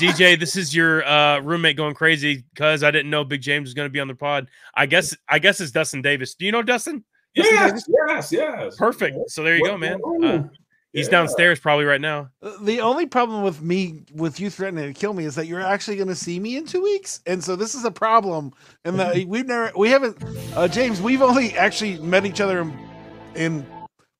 DJ, this is your uh, roommate going crazy because I didn't know Big James was going to be on the pod. I guess I guess it's Dustin Davis. Do you know Dustin? Yes, yes, yes. Perfect. So there you go, man. Uh, he's Yeah. downstairs probably right now. The only problem with me, with you threatening to kill me, is that you're actually going to see me in two weeks, and so this is a problem. And that (laughs) we've never, we haven't, uh, James, we've only actually met each other in, in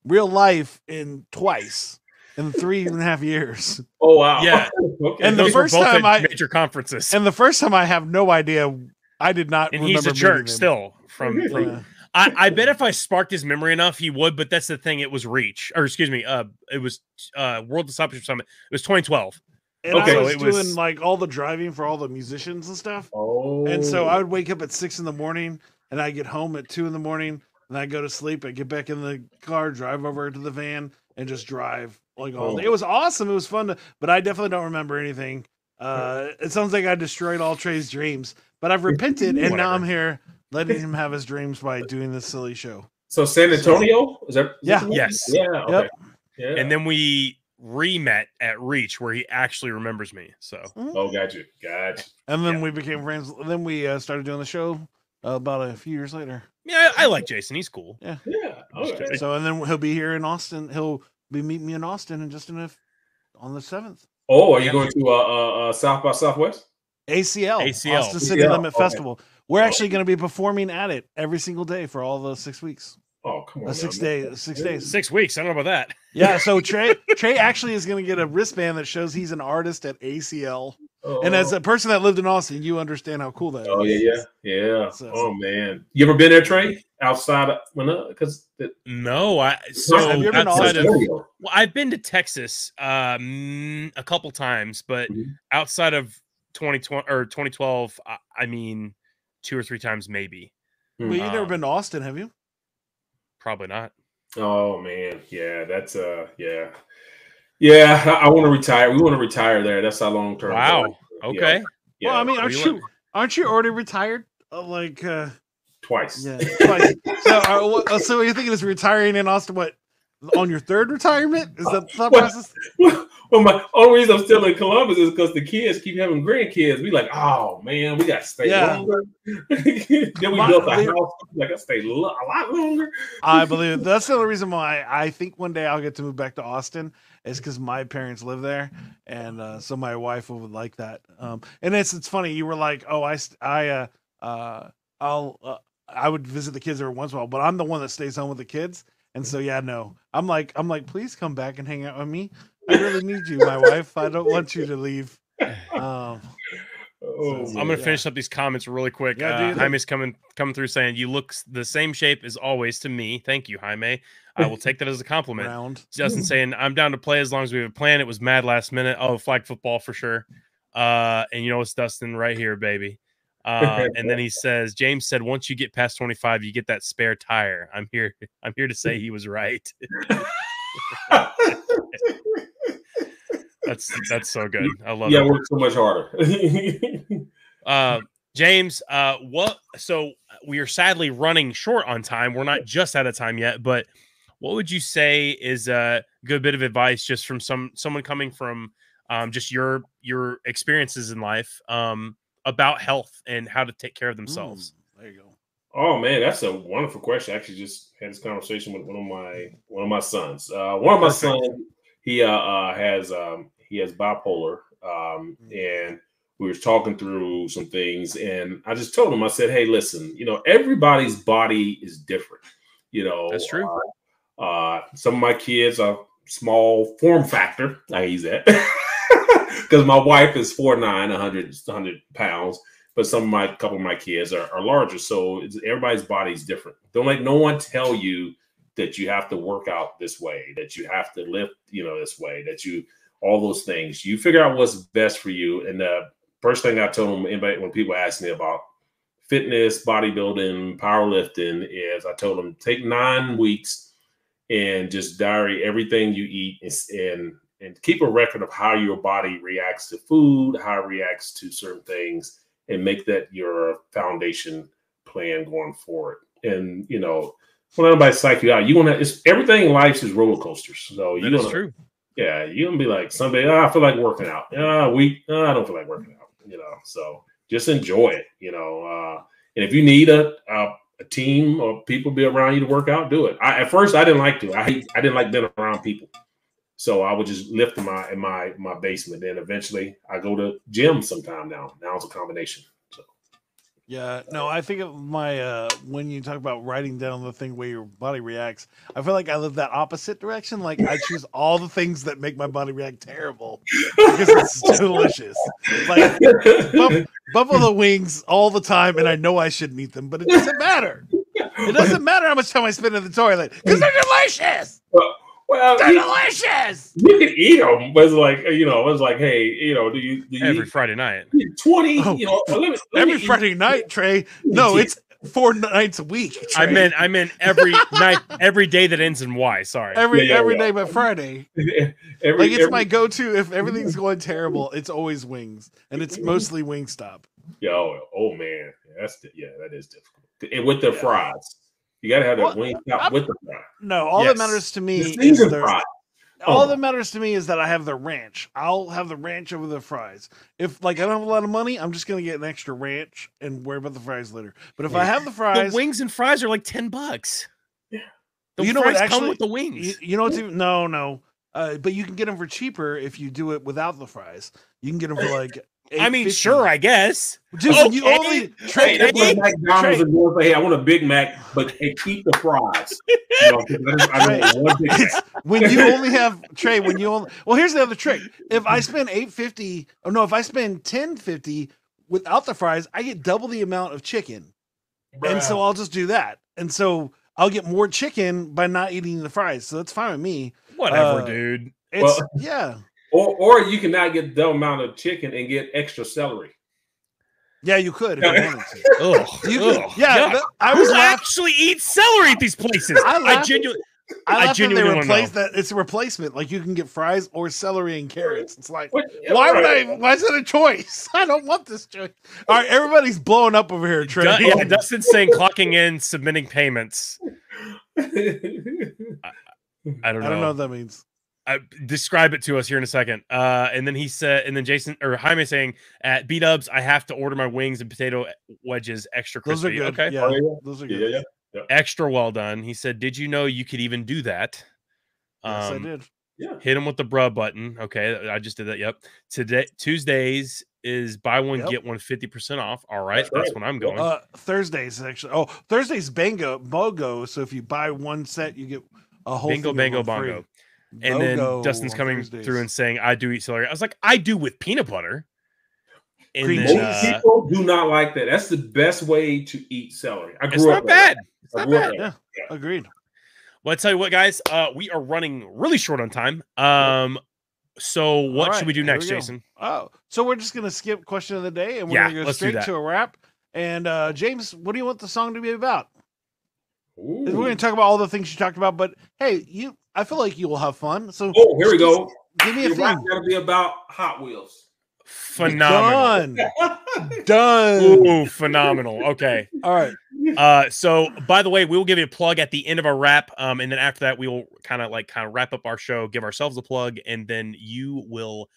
real life in twice in three and a half years. Oh wow. Yeah. (laughs) okay. And the Those were first both time at I- major conferences, And the first time I have no idea, I did not. and he's a jerk him. still. From, from Yeah. I, I bet if I sparked his memory enough, he would. But that's the thing; it was Reach, or excuse me, uh, it was uh, World Discipleship Summit. It was 2012. And Okay. I So was it doing was- like all the driving for all the musicians and stuff. Oh. And so I would wake up at six in the morning and I get home at two in the morning and I go to sleep. I get back in the car, drive over to the van and just drive like all Oh. day. It was awesome. It was fun to, but I definitely don't remember anything. Uh, it sounds like I destroyed all Trey's dreams, but I've repented and now I'm here letting him have his dreams by doing this silly show. So San Antonio is that? is Yeah. that? Yes. Yeah. Okay. Yep. Yeah. And then we re-met at Reach, where he actually remembers me. So oh, got you. Got you. And then Yeah. we became friends. Then we uh, started doing the show uh, about a few years later. yeah, I, I like Jason. He's cool. Yeah. Just Okay. So and then he'll be here in Austin. He'll be meeting me in Austin and just in a on the seventh. Oh, are you going to uh, uh, uh South by Southwest? ACL, ACL. Austin City ACL, Limit okay. Festival. We're Oh. actually going to be performing at it every single day for all the six weeks, Oh, come on. uh, six now, man. days, six days. Six weeks. I don't know about that. Yeah. So (laughs) Trey, Trey actually is going to get a wristband that shows he's an artist at ACL. Oh, And as a person that lived in Austin, you understand how cool that is. oh yeah, yeah, yeah. So- oh man, you ever been there, Trey? Outside of when because No, I so Have you ever been to outside of well, I've been to Texas um a couple times, but Mhm. outside of 2020 or 2012, I, I mean two or three times maybe. Well, you've never Um, been to Austin, have you? Probably not. Oh man, yeah, that's uh, yeah, yeah. I, I want to retire. We want to retire there. That's our long term. Wow. Okay. Yeah, well, I mean, aren't you you aren't you already retired? Uh, like, uh, twice. yeah. twice. so, uh, what, uh, so you're thinking is retiring in Austin? What on your third retirement? Is that the process? (laughs) well, my only reason I'm still in Columbus is because the kids keep having grandkids. We like, oh man, we got to stay Yeah. longer. (laughs) then we My- built a they- house. Like I stay lo- a lot longer. I (laughs) believe it. that's the only reason why I think one day I'll get to move back to Austin is because my parents live there, and uh, so my wife would like that. Um, and it's it's funny you were like, oh, I I uh, uh, I'll uh, I would visit the kids every once in a while, but I'm the one that stays home with the kids, and so yeah, no, I'm like I'm like, please come back and hang out with me. I really need you, my wife. I don't want you to leave. Um, Oh, So- I'm gonna Yeah. finish up these comments really quick. Yeah, uh, dude. Jaime's coming coming through saying you look the same shape as always to me. Thank you, Jaime. I will take that as a compliment. round. Justin (laughs) saying I'm down to play as long as we have a plan. It was mad last minute. Oh, flag football for sure. Uh, and you know it's Dustin right here, baby. Uh, (laughs) and then he says, James said, once you get past 25, you get that spare tire. I'm here. (laughs) I'm here to say he was right. (laughs) That's that's so good. I love yeah, it. work so much harder. Uh, James, uh, what? So we are sadly running short on time. We're not just out of time yet, but what would you say is a good bit of advice just from some someone coming from um, just your your experiences in life um, about health and how to take care of themselves? Mm, there you go. Oh man, that's a wonderful question. I actually just had this conversation with one of my one of my sons. Uh, one of my sons, he uh, uh, has um, he has bipolar, um, and we were talking through some things, and I just told him, I said, "Hey, listen, you know, everybody's body is different. You know, That's true. Uh, uh, some of my kids are small form factor. I use that (laughs) because my wife is 4'9", 100, 100 pounds but some of my couple of my kids are, are larger. So everybody's body's different. Don't let no one tell you that you have to work out this way, that you have to lift, you know, this way, that you all those things. You figure out what's best for you. And the first thing I told them, anybody when people ask me about fitness, bodybuilding, powerlifting, is I told them take nine weeks and just diary everything you eat and, and keep a record of how your body reacts to food, how it reacts to certain things and make that your foundation plan going forward. And you know, when everybody psych you out, you want to. It's everything in life is roller coasters. So you know, true. Yeah, you're gonna be like someday. Oh, I feel like working out. Ah, week. Oh, I don't feel like working out. You know, so just enjoy it. You know, uh, and if you need a, a a team or people be around you to work out, do it. I, at first, I didn't like to. I hate. I didn't like being around people. So I would just lift in my in my my basement. Then eventually I go to gym sometime now. Now it's a combination. So Yeah, no, I think of my uh when you talk about writing down the thing where your body reacts, I feel like I live that opposite direction. Like I choose all the things that make my body react terrible because it's (laughs) delicious. Like buff- buffalo wings all the time, and I know I shouldn't eat them, but it doesn't matter. It doesn't matter how much time I spend in the toilet because they're delicious. well, They're you, delicious. you can eat them, but it's like you know, it's like, hey, you know, do you do you Every eat Friday night. twenty? Oh, you know, let me, let Every me eat- Friday night, (laughs) Trey. No, it's four nights a week. I Trey. meant I meant every (laughs) night, every day that ends in Y. Sorry. every Yeah, yeah, every yeah. day but Friday. (laughs) every, Like it's every- my go-to if everything's going terrible. It's always wings, and it's Mm-hmm. mostly Wingstop. Yo, oh man, that's yeah, that is difficult. And with the Yeah. fries, you got to have that Well, wing I'm- top with the fries. No, all Yes. that matters to me The is seasoned the, fries. all Oh. that matters to me is that I have the ranch. I'll have the ranch over the fries. If like I don't have a lot of money, I'm just gonna get an extra ranch and worry about the fries later. But if I have the fries, The wings and fries are like ten bucks. Yeah. The You know what, fries come with the you, wings. you know what's even no no. Uh, but you can get them for cheaper if you do it without the fries. You can get them for (laughs) like. I mean, sure, I guess. Dude, when you Okay. only Hey, Trey, that's look, like McDonald's Trey. and going, hey, I want a Big Mac, but hey, keep the fries. (laughs) You know, 'cause I just- one Big Mac. When you only have Trey. When you only well, here's the other trick. If I spend eight fifty, eight fifty, oh no, if I spend ten fifty without the fries, I get double the amount of chicken, and so I'll just do that. And so I'll get more chicken by not eating the fries. So that's fine with me. Whatever, Uh, dude. It's Well- yeah, Or, or you can not get the amount of chicken and get extra celery. yeah. You could if you wanted to. (laughs) Ugh, You could, ugh, yeah. yuck. th- I was Who laughing. actually eat celery at these places? I I, genuinely. I, I genuinely they wanna that. It's a replacement. Like you can get fries or celery and carrots. It's like. What- Why would right. I? Why is it a choice? (laughs) I don't want this choice. All right, everybody's blowing up over here, Trey. Du- yeah, Dustin's saying clocking in, submitting payments. (laughs) I don't know. I don't know what that means. Uh, describe it to us here in a second. Uh, and then he said, and then Jason or Jaime saying at B Dubs, I have to order my wings and potato wedges extra Those are crispy. good. Okay, Yeah, Oh, yeah. those are good. yeah, yeah. extra well done. He said, Did you know you could even do that? Yes, I Um, did. Yeah. Hit him with the bruh button. Okay, I just did that. Yep. Today Tuesdays is buy one Yep. get one 50% off. All right, That's that's, right. when I'm going. Uh, Thursdays actually. Oh, Thursdays bingo bogo. So if you buy one set, you get a whole Bingo, thing of bango, free. Bongo. and then Dustin's coming Thursdays. through and saying, I do eat celery. I was like, I do with peanut butter. And then. Most uh, people do not like that. That's the best way to eat celery. I grew it's up not like bad. It's I not grew bad. like that. Yeah, agreed. Well, I tell you what, guys, uh, we are running really short on time. Um, so what right, should we do here next, we. Jason? Oh, so we're just gonna skip question of the day, and we're Yeah, gonna go straight to a wrap. And uh James, what do you want the song to be about? Ooh. We're going to talk about all the things you talked about, but hey, you, I feel like you will have fun. So Oh, here we go. give me a Your rap theme. got to be about Hot Wheels. Phenomenal. Done. (laughs) Done. Ooh, phenomenal. Okay. (laughs) All right. Uh, so by the way, we will give you a plug at the end of our wrap. Um, and then after that, we will kind of like kind of wrap up our show, give ourselves a plug, and then you will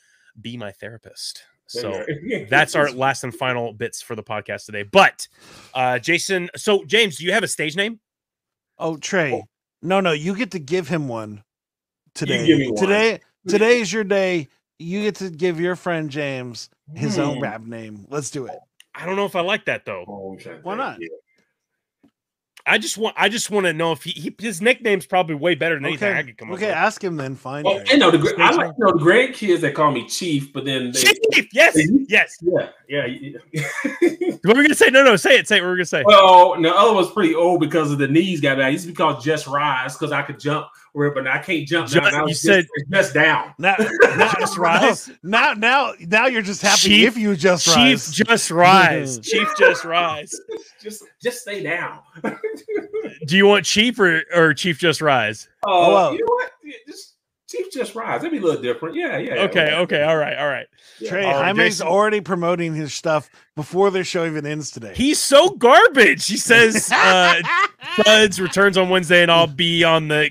be my therapist. So (laughs) that's our last and final bits for the podcast today. But uh Jason, so James, do you have a stage name? Oh, Trey. No, no, you get to give him one today. give me one. Today, today is your day. You get to give your friend James his own rap name. Let's do it. I don't know if I like that though. Oh, I'm trying to Why think. not? Yeah. I just want I just want to know if he, he his nickname's probably way better than anything I could come up with. Okay. Ask him then. Fine. Trey. I know the gra- I like to know the grandkids that call me Chief, but then they, Chief, yes, yes. yeah, yeah. yeah. (laughs) What were we gonna say? No, no, say it, say it. What were we gonna say? well, the other one's pretty old because of the knees got bad. I used to be called Just Rise because I could jump, where but I can't jump Ju- now. Now you it's said- just, it's just down. Now, (laughs) now, Just (laughs) rise. Now, now, now you're just happy Chief- if you just Chief rise. just rise. (laughs) Chief just rise. just just stay down. Do you want Chief or, or Chief just rise? Oh, well. you know what? Just Chief Just Rise. That'd be a little different. Yeah, yeah. yeah. Okay, okay, all right, all right. Yeah. Trey, All right, Jaime's Jason. already promoting his stuff before their show even ends today. He's so garbage. He says uh Buds returns on Wednesday and I'll be on the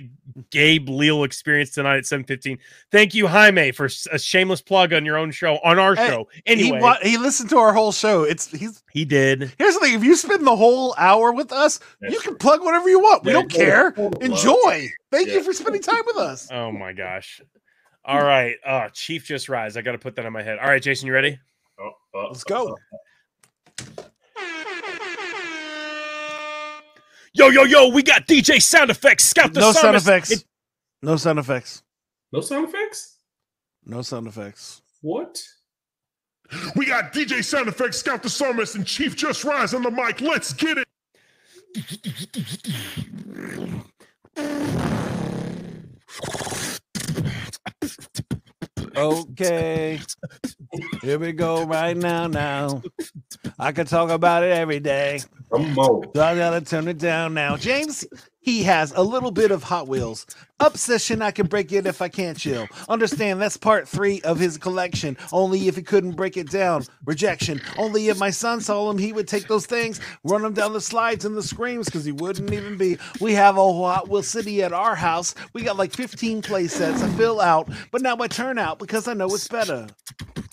Gabe Leal experience tonight at 7:15. Thank you, Jaime, for a shameless plug on your own show, on our Hey, show. he Anyway, wa- he listened to our whole show. It's he's he did. here's the thing: if you spend the whole hour with us, That's you can plug whatever you want. We Yeah, don't care. total. Enjoy. Thank Yeah. you for spending time with us. (laughs) Oh my gosh. All right. Oh, Chief just rise. I got to put that in my head. All right, Jason, you ready? Oh, oh, Let's go. Oh, oh. Yo, yo, yo, we got DJ sound effects. Scout the No sound effects. It- No sound effects. No sound effects? No sound effects. What? We got DJ Sound Effects, Scout the Psalmist, and Chief Just Rise on the mic. Let's get it. Okay. Here we go right now. Now I could talk about it every day. So I gotta turn it down now. James, he has a little bit of Hot Wheels. Obsession, I can break it if I can't chill. Understand that's part three of his collection. Only if he couldn't break it down. Rejection. Only if my son saw him, he would take those things, run them down the slides and the screams, because he wouldn't even be. We have a Hot Wheel City at our house. We got like 15 play sets. I fill out, but now I turn out because I know it's better.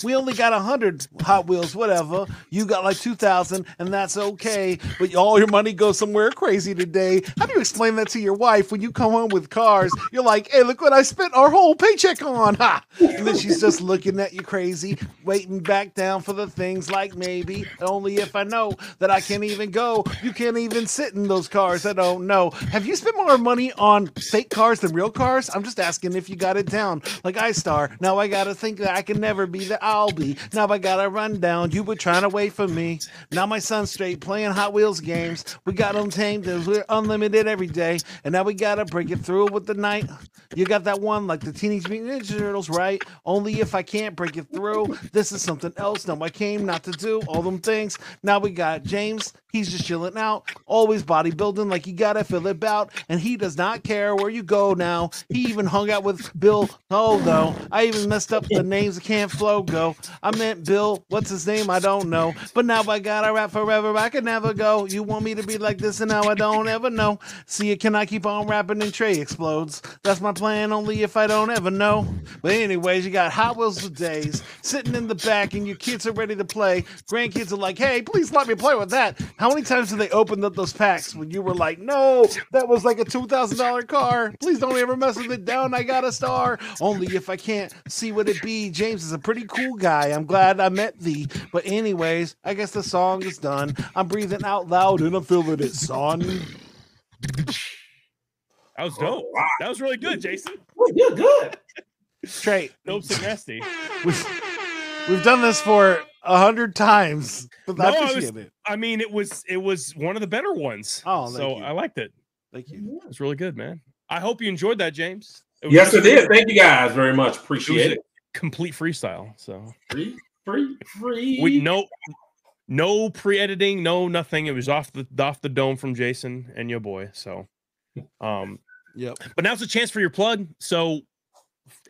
We only got a 100 Hot Wheels, whatever. You got like 2,000, and that's okay. But all your money goes somewhere crazy today. How do you explain that to your wife when you come home with cars? You're like, hey, look what I spent our whole paycheck on. Ha! And then she's just looking at you crazy, waiting back down for the things like maybe, only if I know that I can't even go. You can't even sit in those cars. I don't know. Have you spent more money on fake cars than real cars? I'm just asking if you got it down. Like I star. Now I gotta think that I can never be the Now I gotta run down. You were trying to wait for me. Now my son's straight playing Hot Wheels games. We got them tamed as we're unlimited every day. And now we gotta break it through with the night. You got that one like the Teenage Mutant Ninja Turtles, right? Only if I can't break it through. This is something else. Now I came not to do all them things. Now we got James. He's just chilling out, always bodybuilding like you gotta fill it out, and he does not care where you go now. He even hung out with Bill. Oh no, I even messed up the names. I can't flow go. I meant Bill. What's his name? I don't know. But now I gotta rap forever. I can never go. You want me to be like this, and now I don't ever know. See, can I keep on rapping and Trey explodes? That's my plan. Only if I don't ever know. But anyways, you got Hot Wheels for days, sitting in the back, and your kids are ready to play. Grandkids are like, "Hey, please let me play with that." How many times did they open up those packs when you were like, "No, that was like a two thousand dollar car. Please don't ever mess with it down. I got a star. Only if I can't see what it be." James is a pretty cool guy. I'm glad I met thee. But anyways, I guess the song is done. I'm breathing out loud and I'm feeling it, son. That was dope. wow. That was really good, Jason. You're good. Trey, Dope and nasty. we've, we've done this for a hundred times, but I No, I appreciate was- it. I mean, it was it was one of the better ones. Oh, thank so you. I liked it. Thank you. It was really good, man. I hope you enjoyed that, James. It Yes, just it did. Thank you guys very much. Appreciate a it. Complete freestyle. So Free, free, free. we no no pre-editing, no nothing. It was off the off the dome from Jason and your boy. So, um, Yep. but now's a chance for your plug. So,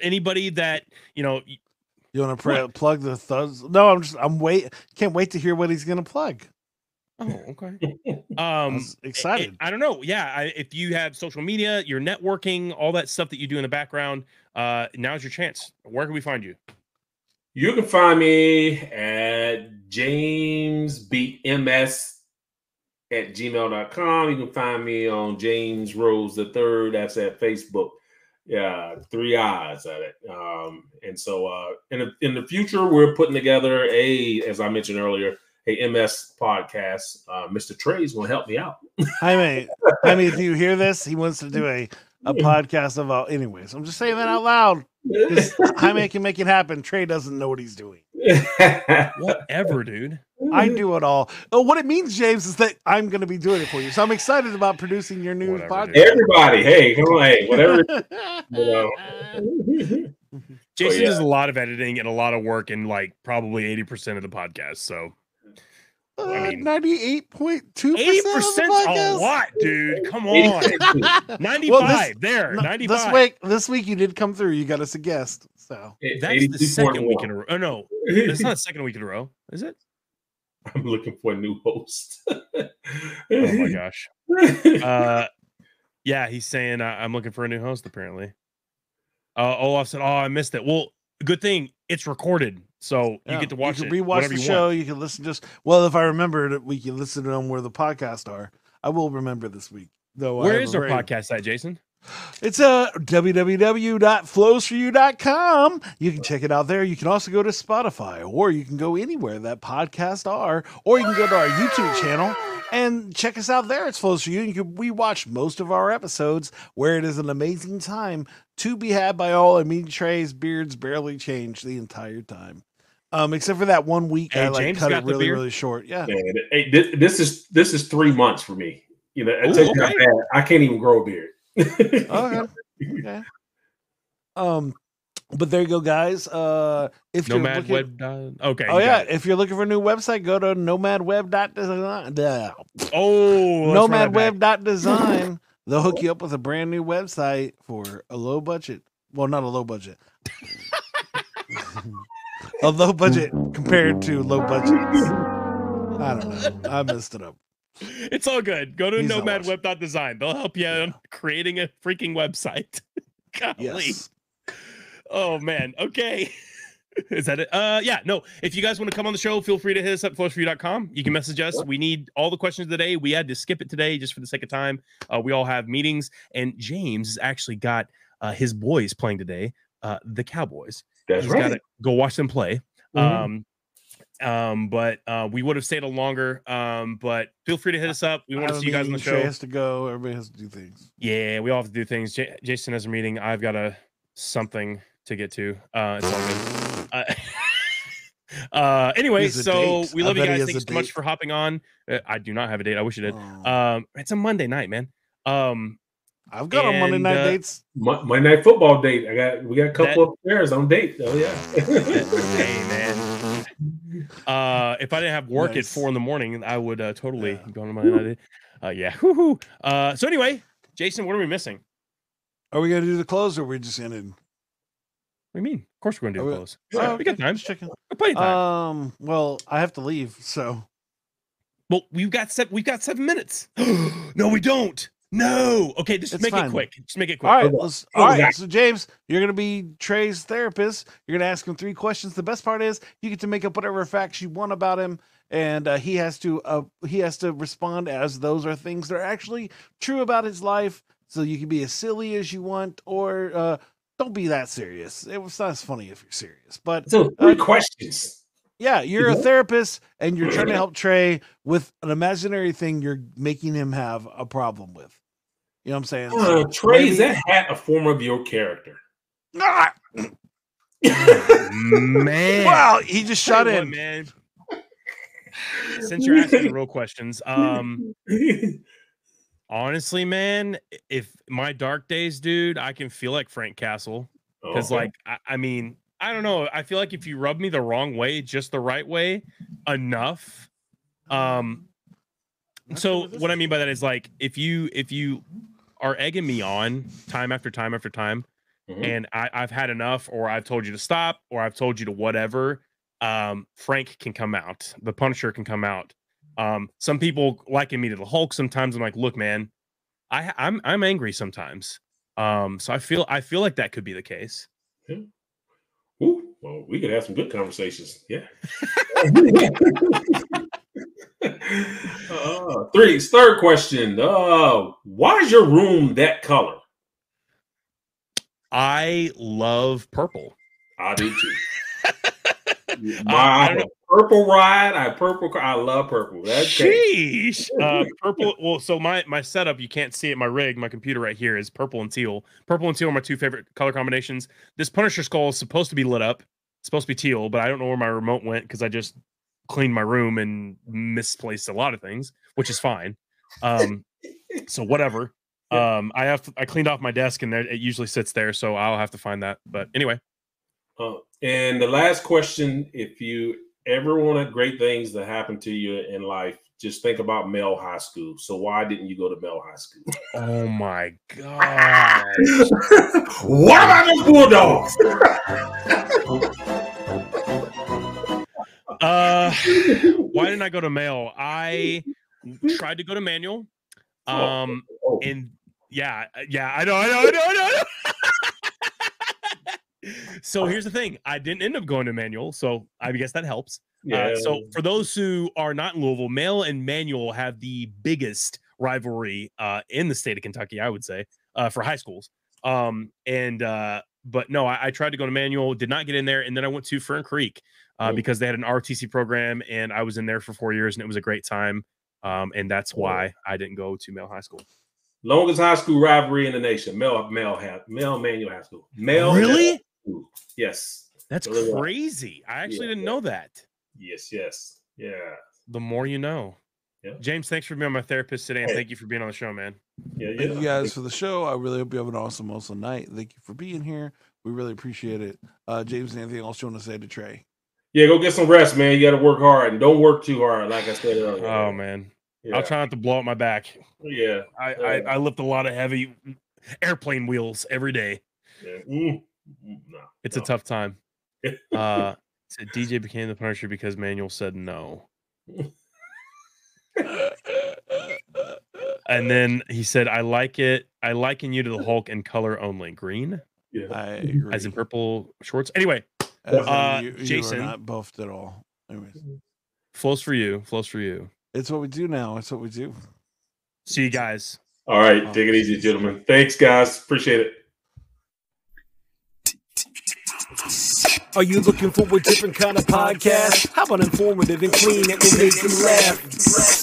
anybody that you know, y- You want to pre- plug the thuds? No, I'm just I'm wait. Can't wait to hear what he's gonna plug. Oh, okay. (laughs) Um, excited. I, don't know. Yeah, I, if you have social media, your networking, all that stuff that you do in the background, uh, now's your chance. Where can we find you? You can find me at James Beat MS at gmail.com. You can find me on James Rose the Third. That's at Facebook. Yeah, three eyes at it. Um, and so uh in the in the future, we're putting together a, as I mentioned earlier, a MS podcast. Uh, Mr. Trey's gonna help me out. Jaime, Jaime, if you hear this, he wants to do a a podcast about. Anyways, I'm just saying that out loud. 'cause Jaime can make it happen. Trey doesn't know what he's doing. (laughs) Whatever, dude. I do it all. Oh, what it means, James, is that I'm going to be doing it for you. So I'm excited about producing your new Whatever, podcast. dude. Everybody, hey, come on, hey, whatever. (laughs) You know. Jason yeah. does a lot of editing and a lot of work in like probably 80% of the podcast. So Uh, I mean- 98.2 80% a lot, dude. Come on. (laughs) 95 there. 95. This week, this week you did come through. You got us a guest. So That's the second week in a row. Oh no, that's not the second week in a row, is it? I'm looking for a new host. Oh my (laughs) gosh. Uh, yeah, he's saying uh, I'm looking for a new host. Apparently, uh, Olaf said, "Oh, I missed it." Well, good thing it's recorded, so yeah, you get to watch you it. can rewatch whenever the you show. Want. You can listen just well. If I remember it, we can listen to them where the podcasts are. I will remember this week. Though Where is our podcast at, Jason? It's uh, www.flowsforyou.com. You can check it out there. You can also go to Spotify, or you can go anywhere that podcasts are, or you can go to our YouTube channel and check us out there. It's Flows for You. You can rewatch most of our episodes, where it is an amazing time to be had by all. I mean, Trey's beards barely change the entire time, um, except for that one week Hey, I like James cut it really, really short. Yeah. Man, hey, this, this is this is three months for me. You know, Ooh, tells you how okay. I can't even grow a beard. Okay. okay. Um, but there you go, guys. Uh, if you're looking, Web. dot- Okay. Oh yeah, it. if you're looking for a new website, go to nomadweb.design. Oh, let's run that back. Nomadweb.design. They'll hook you up with a brand new website for a low budget. Well, not a low budget. (laughs) (laughs) a low budget compared to low budgets. I don't know. I messed it up. It's all good. Go to He's nomadweb.design. They'll help you on creating a freaking website. (laughs) Golly. Yes. Oh man. Okay. (laughs) Is that it? Uh yeah, no. If you guys want to come on the show, feel free to hit us up flowsforyou.com. You can message us. We need all the questions today. We had to skip it today just for the sake of time. Uh, we all have meetings, and James has actually got uh, his boys playing today, uh, the Cowboys. That's He's right. gotta go watch them play. Mhm. Um um, but uh, we would have stayed a longer. Um, but feel free to hit us up. We want to see you guys on the meeting, Trey show. has to go. Everybody has to do things. Yeah, we all have to do things. J- Jason has a meeting. I've got a something to get to. Uh, it's all good. Uh, (laughs) uh, anyway, so date. we love you guys. Thanks Thank a you so much for hopping on. Uh, I do not have a date. I wish I did. Oh. Um, it's a Monday night, man. Um, I've got on Monday night uh, dates. Monday night football date. I got we got a couple of players on date. Oh yeah. hey, man. (laughs) Uh, if I didn't have work Nice. at four in the morning, I would uh, totally Yeah. go on Monday night. Uh, yeah. Woo-hoo. Uh, so anyway, Jason, what are we missing? Are we gonna do the close or are we just gonna? What do you mean? Of course we're gonna do Are the we- close. Oh, we got okay, time. just checking. Plenty time. Um. Well, I have to leave, so Well, we've got seven. We've got seven minutes. (gasps) no, we don't. No. Okay, just It's make fine. it quick. Just make it quick. All right. Let's, all right. Okay. So James, you're gonna be Trey's therapist. You're gonna ask him three questions. The best part is you get to make up whatever facts you want about him, and uh, he has to. Uh, he has to respond as those are things that are actually true about his life. So you can be as silly as you want, or uh, don't be that serious. It was not as funny if you're serious, but so three questions. Yeah, you're a therapist and you're trying to (clears throat) help Trey with an imaginary thing you're making him have a problem with. You know what I'm saying? Uh, So Trey, is that hat a form of your character? Ah! (laughs) man. Wow, he just Tell shot you what, in. man. Since you're asking the real questions, um, honestly, man, if my dark days, dude, I can feel like Frank Castle because, Okay. like, I, I mean, I don't know. I feel like if you rub me the wrong way, just the right way, enough, Um, so what I mean by that is like if you if you are egging me on time after time after time, Mhm. and I, I've had enough, or I've told you to stop, or I've told you to whatever, um, Frank can come out. The Punisher can come out. Um, some people liken me to the Hulk. Sometimes I'm like, look, man, I I'm I'm angry sometimes. Um, so I feel I feel like that could be the case. Yeah. Ooh, well, we could have some good conversations. Yeah. (laughs) (laughs) (laughs) uh, three. Third question. Uh, why is your room that color? I love purple. I do too. (laughs) My Uh, have purple ride. I purple. I love purple. That's. Sheesh. (laughs) Uh, purple. Well, so my my setup, you can't see it. My rig, my computer right here is purple and teal. Purple and teal are my two favorite color combinations. This Punisher skull is supposed to be lit up. It's supposed to be teal, but I don't know where my remote went because I just cleaned my room and misplaced a lot of things, which is fine. Um, so whatever. (laughs) Um, I have I cleaned off my desk and there, it usually sits there, so I'll have to find that. But anyway, Uh, and the last question: If you ever wanted great things to happen to you in life, just think about Male High School. So why didn't you go to Male High School? oh my god. (laughs) what about those Bulldogs? (laughs) Uh, (laughs) why didn't I go to Male? I tried to go to manual. Um, Oh, and yeah, yeah, I know, I know, I know, I know. I (laughs) know. so here's the thing: I didn't end up going to manual, so I guess that helps. yeah. Uh, so for those who are not in Louisville, Male and Manual have the biggest rivalry uh, in the state of Kentucky, I would say, uh, for high schools. Um, and uh, but no, I, I tried to go to Manual, did not get in there, and then I went to Fern Creek uh, Mm. because they had an RTC program, and I was in there for four years, and it was a great time. Um, and that's why I didn't go to Male High School. longest high school rivalry in the nation. Mel Mel have Mel Manual High School. Mel Really? School. Yes. That's Really well. crazy. I actually Yeah. didn't know that. Yes. Yes. Yeah. The more you know. Yeah. James, thanks for being my therapist today, and Hey. thank you for being on the show, man. Yeah. Yeah. Thank you guys for the show. I really hope you have an awesome, awesome night. Thank you for being here. We really appreciate it. Uh, James, anything else you want to say to Trey? Yeah, go get some rest, man. You got to work hard and don't work too hard, like I said earlier. Oh man. yeah. I'll try not to blow up my back. Yeah, I, I, I lift a lot of heavy airplane wheels every day. yeah. Mm, mm, no, It's no. a tough time. (laughs) Uh, said DJ became the Punisher because Manual said no, and then he said, "I like it. I liken you to the Hulk in color only, green Yeah. I agree. as in purple shorts." Anyway, As in Uh, you, you Jason. are not buffed at all. Anyways, flows for you. Flows for you. it's what we do now. It's what we do. See you guys. All right, take it easy, gentlemen. Thanks, guys. Appreciate it. Are you looking for a different kind of podcast? How about informative and clean that will make you laugh?